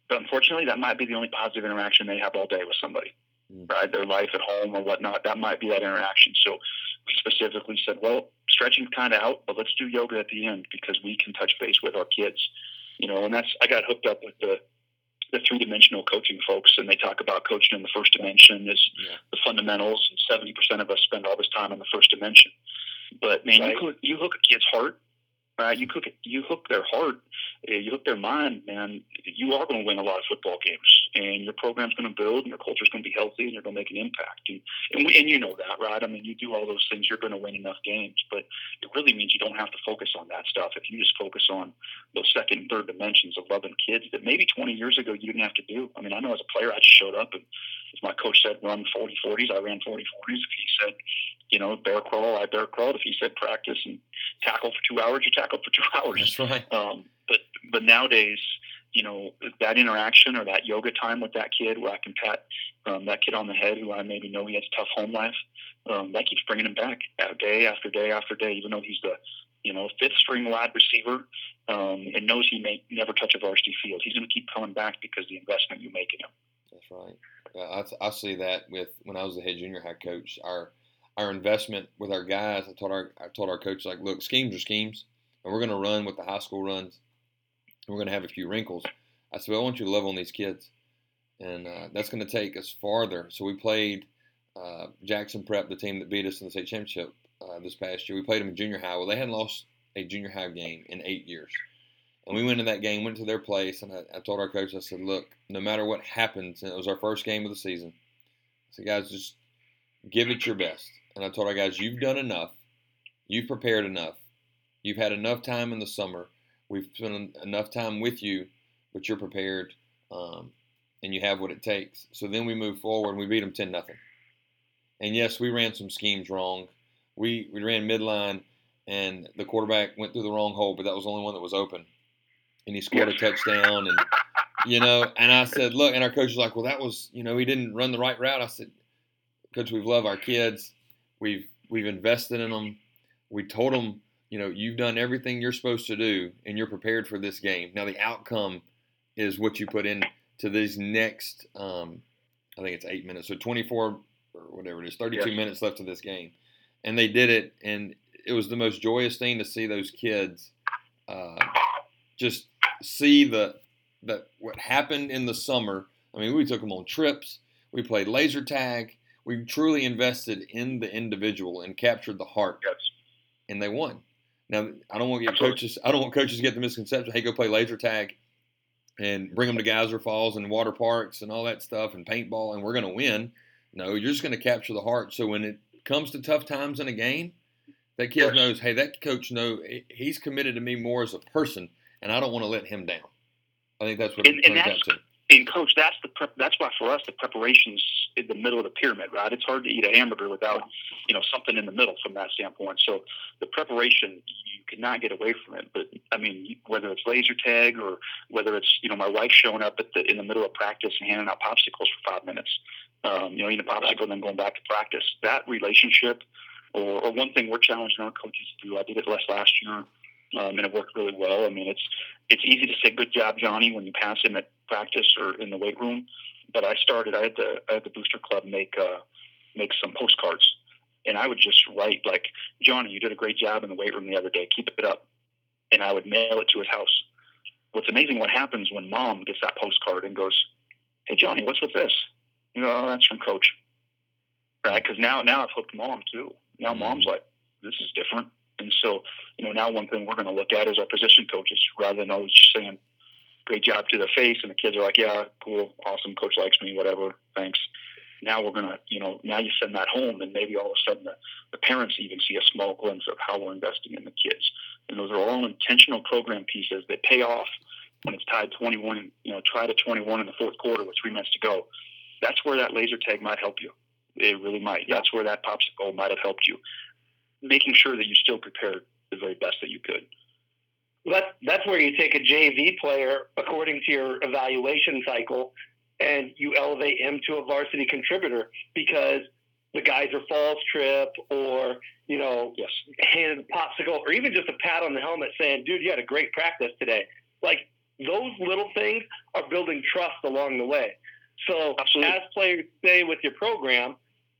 but unfortunately, that might be the only positive interaction they have all day with somebody, Mm. right? Their life at home or whatnot. That might be that interaction. So we specifically said, well, stretching kind of out, but let's do yoga at the end because we can touch base with our kids, you know, and that's, I got hooked up with the, the three dimensional coaching folks, and they talk about coaching in the first dimension is Yeah. the fundamentals, and seventy percent of us spend all this time in the first dimension. But man, Right. you you hook a kid's heart, right? You hook you hook their heart, uh, you hook their mind, man. You are going to win a lot of football games, and your program's going to build, and your culture's going to be healthy, and you're going to make an impact. And and, we, and you know that, right? I mean, you do all those things, you're going to win enough games. But it really means you don't have to focus on that stuff. If you just focus on those second and third dimensions of loving kids that maybe 20 years ago you didn't have to do. I mean, I know as a player, I just showed up and as my coach said, run 40 40s, I ran 40 40s. If he said, you know, bear crawl, I bear crawled. If he said practice and tackle for two hours, you tackle for two hours. That's right. Um, but but nowadays, you know, that interaction or that yoga time with that kid where I can pat um, that kid on the head who I maybe know he has a tough home life, um, that keeps bringing him back day after day after day, even though he's the you know fifth string wide receiver um, and knows he may never touch a varsity field. He's going to keep coming back because the investment you make in him. That's right. Yeah, I, I see that with when I was the head junior high coach. Our our investment with our guys. I told our I told our coach like, look, schemes are schemes, and we're going to run with the high school runs. We're going to have a few wrinkles. I said, well, I want you to love on these kids, and uh, that's going to take us farther. So we played uh, Jackson Prep, the team that beat us in the state championship uh, this past year. We played them in junior high. Well, they hadn't lost a junior high game in eight years. And we went to that game, went to their place, and I, I, told our coach, I said, look, no matter what happens, and it was our first game of the season, I said, guys, just give it your best. And I told our guys, you've done enough. You've prepared enough. You've had enough time in the summer. We've spent enough time with you, but you're prepared, um, and you have what it takes. So then we move forward, and we beat them 10 nothing. And yes, we ran some schemes wrong. We, we ran midline, and the quarterback went through the wrong hole, but that was the only one that was open and he scored a touchdown and you know and i said look and our coach was like well that was you know he didn't run the right route i said coach we've loved our kids we've we've invested in them we told them you know you've done everything you're supposed to do and you're prepared for this game now the outcome is what you put in to these next um, i think it's eight minutes so 24 or whatever it is 32 yes. minutes left of this game and they did it and it was the most joyous thing to see those kids uh, just see the that what happened in the summer. I mean, we took them on trips. We played laser tag. We truly invested in the individual and captured the heart. Yes. And they won. Now, I don't want to get Absolutely. coaches. I don't want coaches to get the misconception. Hey, go play laser tag, and bring them to Geyser Falls and water parks and all that stuff and paintball, and we're going to win. No, you're just going to capture the heart. So when it comes to tough times in a game, that kid yes. knows. Hey, that coach know he's committed to me more as a person and I don't want to let him down. I think that's what and, and that's, to. And coach, that's the prep, that's why for us the preparations in the middle of the pyramid, right? It's hard to eat a hamburger without you know something in the middle from that standpoint. So the preparation you cannot get away from it. But I mean, whether it's laser tag or whether it's you know my wife showing up at the in the middle of practice and handing out popsicles for five minutes, um, you know, eating a popsicle and then going back to practice. That relationship, or, or one thing we're challenging our coaches to do. I did it less last year um, and it worked really well. I mean, it's it's easy to say "Good job, Johnny" when you pass him at practice or in the weight room. But I started. I had the I had the booster club make uh, make some postcards, and I would just write like, "Johnny, you did a great job in the weight room the other day. Keep it up." And I would mail it to his house. What's amazing? What happens when mom gets that postcard and goes, "Hey, Johnny, what's with this?" You know, oh, that's from coach, right? Because now now I've hooked mom too. Now mm-hmm. mom's like, "This is different." And so, you know, now one thing we're going to look at is our position coaches rather than always just saying, great job to the face. And the kids are like, yeah, cool, awesome, coach likes me, whatever, thanks. Now we're going to, you know, now you send that home and maybe all of a sudden the, the parents even see a small glimpse of how we're investing in the kids. And those are all intentional program pieces that pay off when it's tied 21, you know, try to 21 in the fourth quarter with three minutes to go. That's where that laser tag might help you. It really might. That's where that popsicle might have helped you making sure that you still prepared the very best that you could. That's that's where you take a JV player according to your evaluation cycle, and you elevate him to a varsity contributor because the guys Geyser Falls trip, or you know, yes. handed a popsicle, or even just a pat on the helmet saying, "Dude, you had a great practice today." Like those little things are building trust along the way. So Absolutely. as players stay with your program,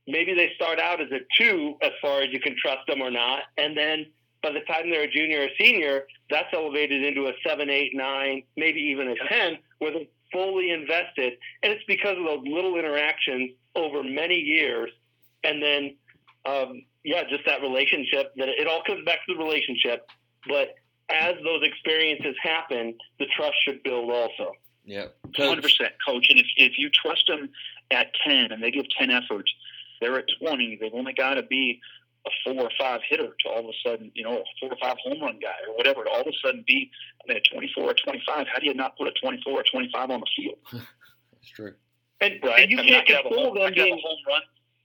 maybe they start out as a two as far as you can trust them or not. And then by the time they're a junior or senior, that's elevated into a seven, eight, nine, maybe even a 10, where they're fully invested. And it's because of those little interactions over many years. And then, um, yeah, just that relationship that it all comes back to the relationship. But as those experiences happen, the trust should build also. Yeah, hundred percent, coach. And if if you trust them at ten and they give ten efforts, they're at 20. They've only got to be a four or five hitter to all of a sudden, you know, a four or five home run guy or whatever, to all of a sudden be I mean, a 24 or 25. How do you not put a 24 or 25 on the field? That's true. And, right? and you I mean, can't control them I could have a home run.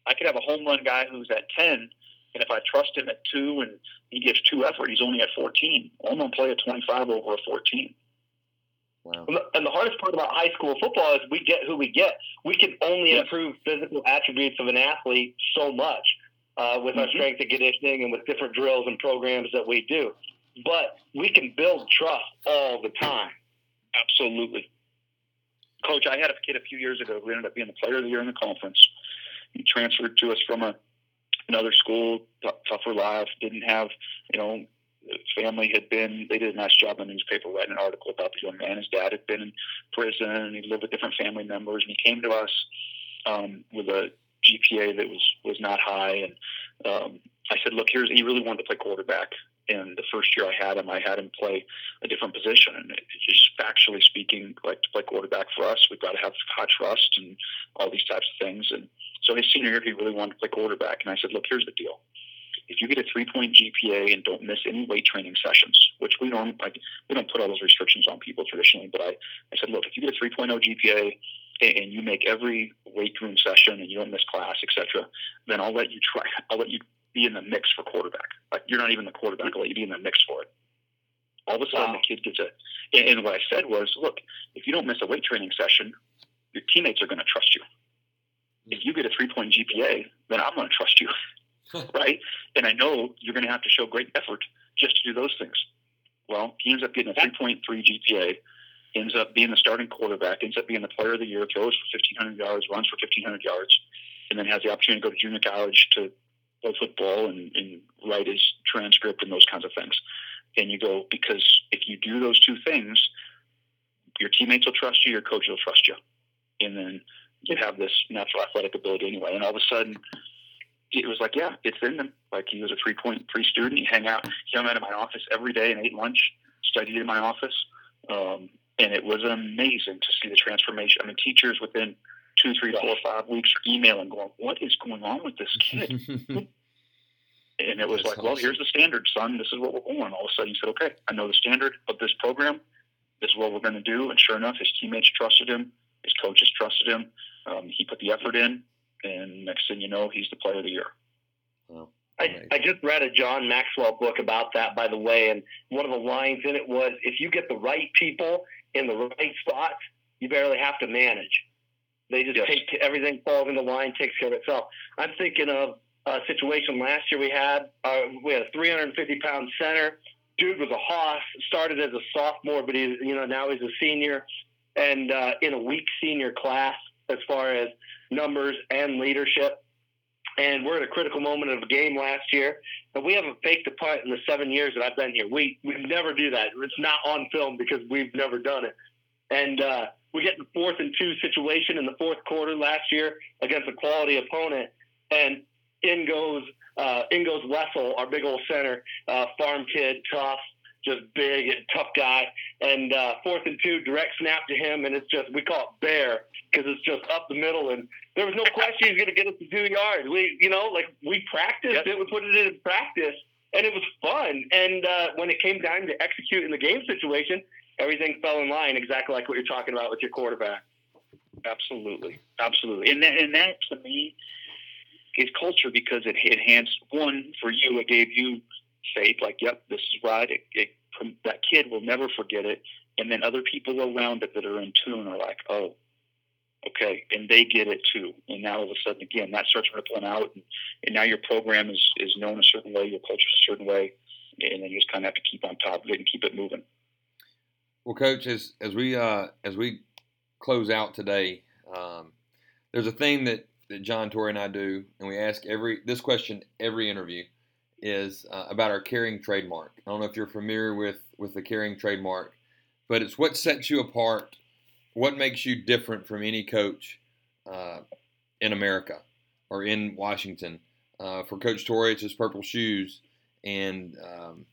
I could have a home run guy who's at 10, and if I trust him at two and he gives two effort, he's only at 14. I'm going to play a 25 over a 14. Wow. And the hardest part about high school football is we get who we get. We can only yes. improve physical attributes of an athlete so much uh, with mm-hmm. our strength and conditioning and with different drills and programs that we do. But we can build trust all the time. Absolutely. Coach, I had a kid a few years ago who ended up being the player of the year in the conference. He transferred to us from a another school, t- tougher life, didn't have, you know, family had been, they did a nice job in the newspaper writing an article about the young man. His dad had been in prison and he lived with different family members. And he came to us um, with a GPA that was, was not high. And um, I said, look, here's, he really wanted to play quarterback. And the first year I had him, I had him play a different position. And it, just factually speaking, like to play quarterback for us, we've got to have high trust and all these types of things. And so his senior year, he really wanted to play quarterback. And I said, look, here's the deal if you get a three point GPA and don't miss any weight training sessions, which we don't like, we don't put all those restrictions on people traditionally, but I, I said, look, if you get a 3.0 GPA and you make every weight room session and you don't miss class, etc., then I'll let you try. I'll let you be in the mix for quarterback. Like you're not even the quarterback. I'll let you be in the mix for it. All of a sudden, wow. the kid gets a. And what I said was, look, if you don't miss a weight training session, your teammates are going to trust you. If you get a three point GPA, then I'm going to trust you. right? And I know you're going to have to show great effort just to do those things. Well, he ends up getting a 3.3 GPA, ends up being the starting quarterback, ends up being the player of the year, throws for 1,500 yards, runs for 1,500 yards, and then has the opportunity to go to junior college to play football and, and write his transcript and those kinds of things. And you go, because if you do those two things, your teammates will trust you, your coach will trust you. And then you have this natural athletic ability anyway. And all of a sudden, it was like, yeah, it's in them. Like he was a 3.3 student. He hung out, he hung out in my office every day and ate lunch, studied in my office. Um, and it was amazing to see the transformation. I mean, teachers within two, three, four, five weeks are emailing going, what is going on with this kid? and it was That's like, awesome. well, here's the standard, son. This is what we're going. All of a sudden, he said, okay, I know the standard of this program. This is what we're going to do. And sure enough, his teammates trusted him. His coaches trusted him. Um, he put the effort in and next thing you know, he's the player of the year. Wow. I, I just read a John Maxwell book about that, by the way, and one of the lines in it was, "If you get the right people in the right spots, you barely have to manage. They just yes. take everything falls into line, takes care of itself." I'm thinking of a situation last year we had. Uh, we had a 350 pound center. Dude was a hoss. Started as a sophomore, but he's you know now he's a senior, and uh, in a weak senior class as far as numbers and leadership. And we're at a critical moment of a game last year, and we haven't faked a punt in the seven years that I've been here. We we never do that. It's not on film because we've never done it. And uh, we get the fourth and two situation in the fourth quarter last year against a quality opponent, and in goes uh, in goes Wessel, our big old center, uh, farm kid, tough, just big and tough guy. And uh, fourth and two, direct snap to him, and it's just we call it bear because it's just up the middle, and there was no question he's going to get us to two yards. We, you know, like we practiced yep. it, we put it in practice, and it was fun. And uh, when it came time to execute in the game situation, everything fell in line exactly like what you're talking about with your quarterback. Absolutely, absolutely, and that, and that to me is culture because it enhanced one for you. It gave you faith, like, yep, this is right. It, it, that kid will never forget it. And then other people around it that are in tune are like, oh, okay, and they get it too. And now all of a sudden, again, that starts rippling out, and, and now your program is is known a certain way, your culture is a certain way, and then you just kind of have to keep on top of it and keep it moving. Well, coach, as as we uh, as we close out today, um, there's a thing that that John Torrey and I do, and we ask every this question every interview is uh, about our caring trademark. I don't know if you're familiar with with the caring trademark, but it's what sets you apart. What makes you different from any coach uh, in America or in Washington? Uh, for Coach Torrey, it's his purple shoes and um,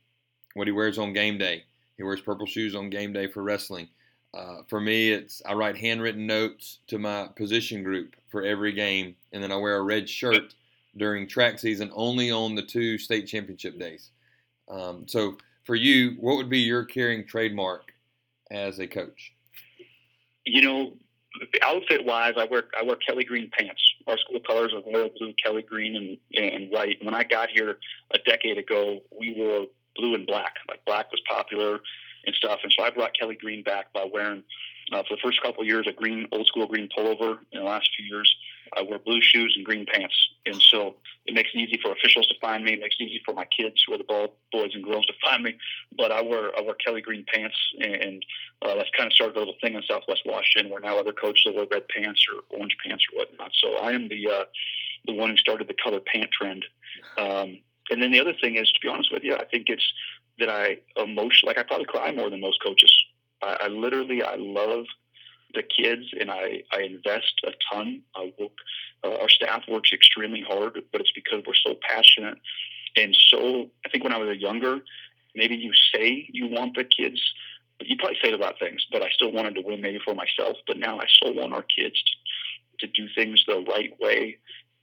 what he wears on game day. He wears purple shoes on game day for wrestling. Uh, for me, it's I write handwritten notes to my position group for every game, and then I wear a red shirt during track season only on the two state championship days. Um, so for you, what would be your carrying trademark as a coach? You know, outfit wise, I wear I wear Kelly green pants. Our school colors are royal blue, Kelly green, and and white. When I got here a decade ago, we wore blue and black. Like black was popular and stuff, and so I brought Kelly green back by wearing uh, for the first couple of years a green old school green pullover. In the last few years, I wear blue shoes and green pants, and so it makes it easy for officials to find me. It makes it easy for my kids, who are the ball boys and girls, to find me. But I wear I wear Kelly green pants, and uh, that's kind of started a little thing in Southwest Washington, where now other coaches will wear red pants or orange pants or whatnot. So I am the uh, the one who started the color pant trend. Um, and then the other thing is, to be honest with you, I think it's that I emotion like I probably cry more than most coaches. I, I literally I love the kids and I, I invest a ton. I work, uh, our staff works extremely hard, but it's because we're so passionate and so. I think when I was younger, maybe you say you want the kids, but you probably say a lot of things. But I still wanted to win maybe for myself. But now I still want our kids to, to do things the right way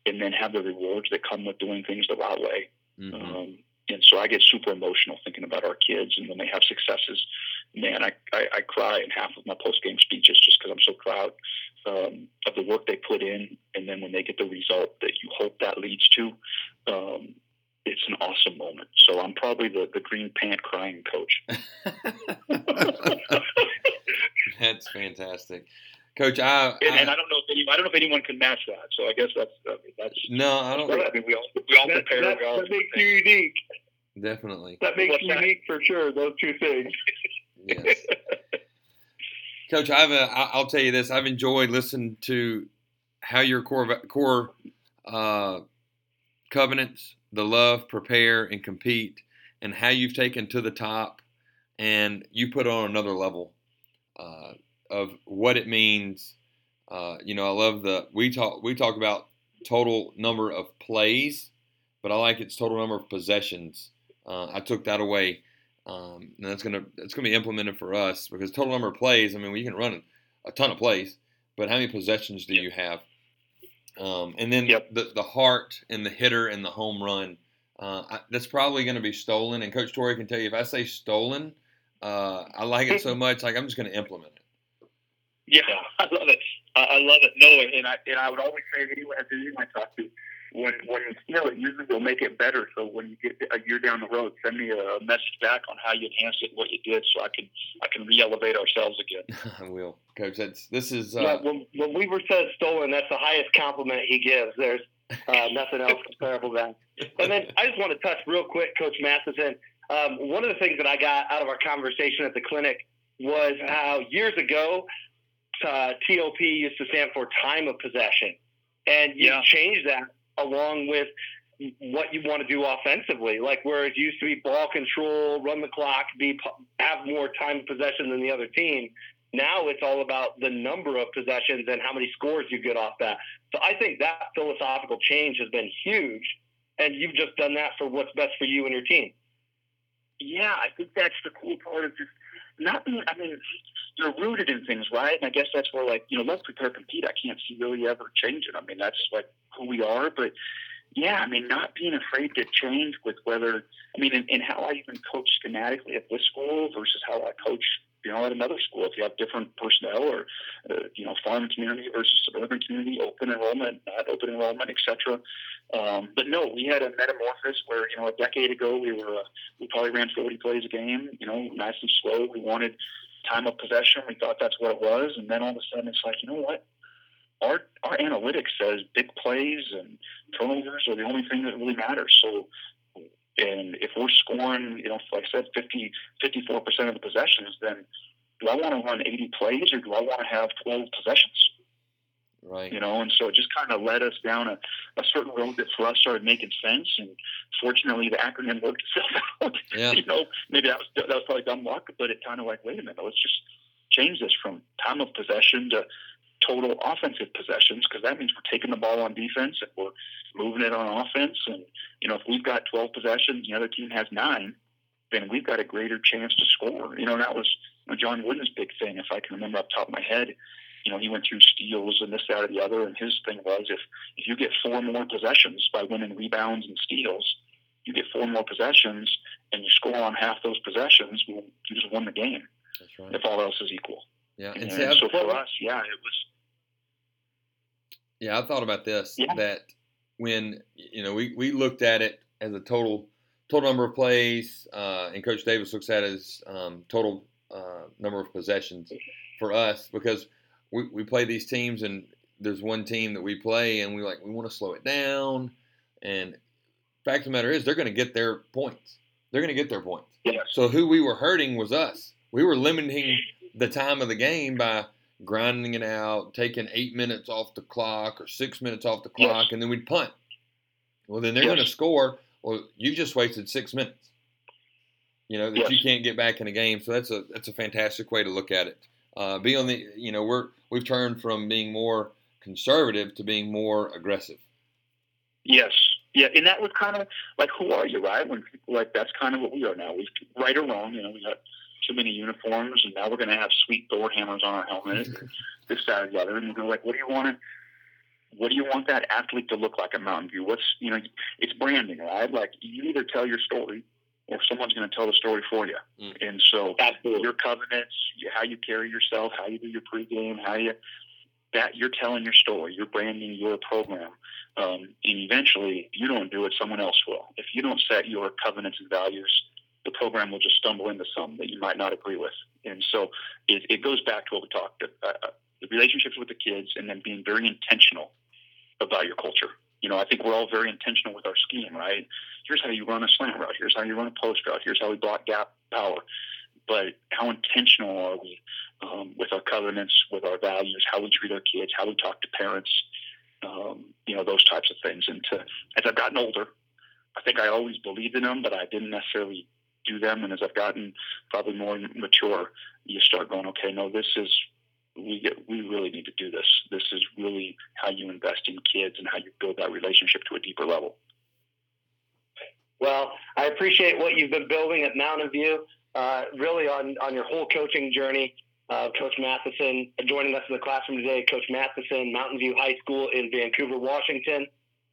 and then have the rewards that come with doing things the right way. Mm-hmm. Um, and so I get super emotional thinking about our kids, and when they have successes, I, I, I cry in half of my post game speeches just because I'm so proud um, of the work they put in, and then when they get the result that you hope that leads to, um, it's an awesome moment. So I'm probably the, the green pant crying coach. That's fantastic. Coach, I and, I and, I don't know if any, I don't know if anyone can match that. So I guess that's I mean, that's no, I don't. I mean, we all we all that, prepare. That, we all that makes you unique. Definitely. That makes you unique for sure. Those two things. yes. Coach, I've a, I'll tell you this. I've enjoyed listening to how your core core uh, covenants, the love, prepare, and compete, and how you've taken to the top, and you put on another level. Uh, of what it means. Uh, you know, I love the we talk we talk about total number of plays, but I like its total number of possessions. Uh, I took that away, um, and that's gonna that's gonna be implemented for us because total number of plays. I mean, we can run a ton of plays, but how many possessions do yep. you have? Um, and then yep. the the heart and the hitter and the home run. Uh, I, that's probably going to be stolen. And Coach Torrey can tell you if I say stolen, uh, I like it so much, like I'm just going to implement it. Yeah, I love it. I love it. No, and I and I would always say to anyone, to anyone I talk to, when when you steal it, usually will make it better. So when you get a year down the road, send me a message back on how you enhanced it, what you did, so I can I can re-elevate ourselves again. I will, Coach. That's this is. Uh... Yeah, when, when Weaver says stolen, that's the highest compliment he gives. There's uh, nothing else comparable to that. And then I just want to touch real quick, Coach Matheson. Um, one of the things that I got out of our conversation at the clinic was how years ago uh, TOP used to stand for time of possession, and you yeah. change that along with what you want to do offensively. Like where it used to be ball control, run the clock, be have more time possession than the other team. Now it's all about the number of possessions and how many scores you get off that. So I think that philosophical change has been huge, and you've just done that for what's best for you and your team. Yeah, I think that's the cool part of just not. I mean, you're rooted in things, right? And I guess that's where, like, you know, love, prepare, compete. I can't see really ever changing. I mean, that's like who we are. But yeah, I mean, not being afraid to change with whether, I mean, and, and how I even coach schematically at this school versus how I coach, you know, at another school. If you have different personnel or, uh, you know, farm community versus suburban community, open enrollment, not open enrollment, etc. Um, but no, we had a metamorphosis where, you know, a decade ago we were, uh, we probably ran 40 plays a game, you know, nice and slow. We wanted time of possession. We thought that's what it was, and then all of a sudden it's like, you know what? Our our analytics says big plays and turnovers are the only thing that really matters. So, and if we're scoring, you know, like I said, 50, 54 percent of the possessions, then do I want to run 80 plays or do I want to have 12 possessions? Right. You know, and so it just kind of led us down a, a certain road that for us started making sense. And fortunately, the acronym worked itself out. Yeah. you know, maybe that was that was probably dumb luck, but it kind of like, wait a minute, let's just change this from time of possession to total offensive possessions because that means we're taking the ball on defense and we're moving it on offense. And you know, if we've got 12 possessions, and the other team has nine, then we've got a greater chance to score. You know, and that was you know, John Wooden's big thing, if I can remember off the top of my head you know, he went through steals and this, that, or the other. And his thing was if, if you get four more possessions by winning rebounds and steals, you get four more possessions and you score on half those possessions, well, you just won the game. That's right. If all else is equal. Yeah. And, and so for us, yeah, it was. Yeah, I thought about this yeah. that when, you know, we, we looked at it as a total total number of plays, uh, and Coach Davis looks at it as um, total uh, number of possessions for us because – we, we play these teams and there's one team that we play and we like we want to slow it down and fact of the matter is they're going to get their points they're going to get their points yeah. so who we were hurting was us we were limiting the time of the game by grinding it out, taking eight minutes off the clock or six minutes off the clock, Yes. and then we'd punt. Well, then they're Yes. going to score. Well, you just wasted six minutes. You know that Yes. you can't get back in a game. So that's a that's a fantastic way to look at it. Uh, be on the you know we're we've turned from being more conservative to being more aggressive. Yes. Yeah, and that was kind of like, who are you, right? When people like that's kind of what we are now. We right or wrong, you know, we got too many uniforms, and now we're going to have sweet Thor hammers on our helmet, this, that, or the other, and we're like, what do you want to? What do you want that athlete to look like at Mountain View? What's you know, it's branding, right? Like you either tell your story, or someone's going to tell the story for you. Mm. And so, Absolutely. your covenants, how you carry yourself, how you do your pregame, how you that you're telling your story, you're branding your program, um, and eventually, if you don't do it, someone else will. If you don't set your covenants and values, the program will just stumble into some that you might not agree with. And so, it, it goes back to what we talked uh, uh, the relationships with the kids, and then being very intentional about your culture. You know, I think we're all very intentional with our scheme, right? Here's how you run a slant route. Here's how you run a post route. Here's how we block gap power. But how intentional are we um, with our covenants, with our values, how we treat our kids, how we talk to parents, um, you know, those types of things. And to, as I've gotten older, I think I always believed in them, but I didn't necessarily do them. And as I've gotten probably more mature, you start going, okay, no, this is we get, we really need to do this. This is really how you invest in kids and how you build that relationship to a deeper level. Well, I appreciate what you've been building at Mountain View, uh, really on, on your whole coaching journey. Uh, Coach Matheson joining us in the classroom today, Coach Matheson, Mountain View High School in Vancouver, Washington.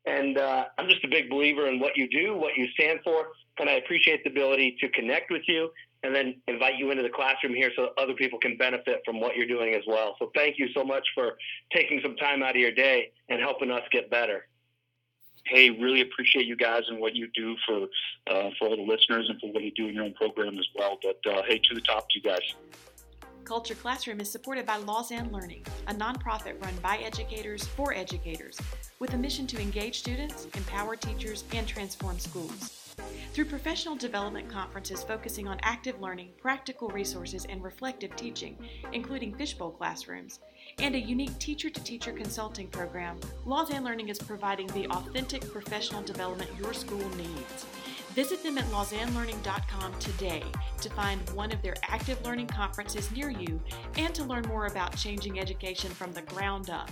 And uh, I'm just a big believer in what you do, what you stand for, and I appreciate the ability to connect with you and then invite you into the classroom here so other people can benefit from what you're doing as well. So thank you so much for taking some time out of your day and helping us get better. Hey, really appreciate you guys and what you do for uh, for all the listeners and for what you do in your own program as well. But uh, hey, to the top to you guys. Culture Classroom is supported by Lausanne Learning, a nonprofit run by educators for educators, with a mission to engage students, empower teachers, and transform schools. Through professional development conferences focusing on active learning, practical resources, and reflective teaching, including fishbowl classrooms, and a unique teacher to teacher consulting program, Lausanne Learning is providing the authentic professional development your school needs. Visit them at lausannelearning.com today to find one of their active learning conferences near you and to learn more about changing education from the ground up.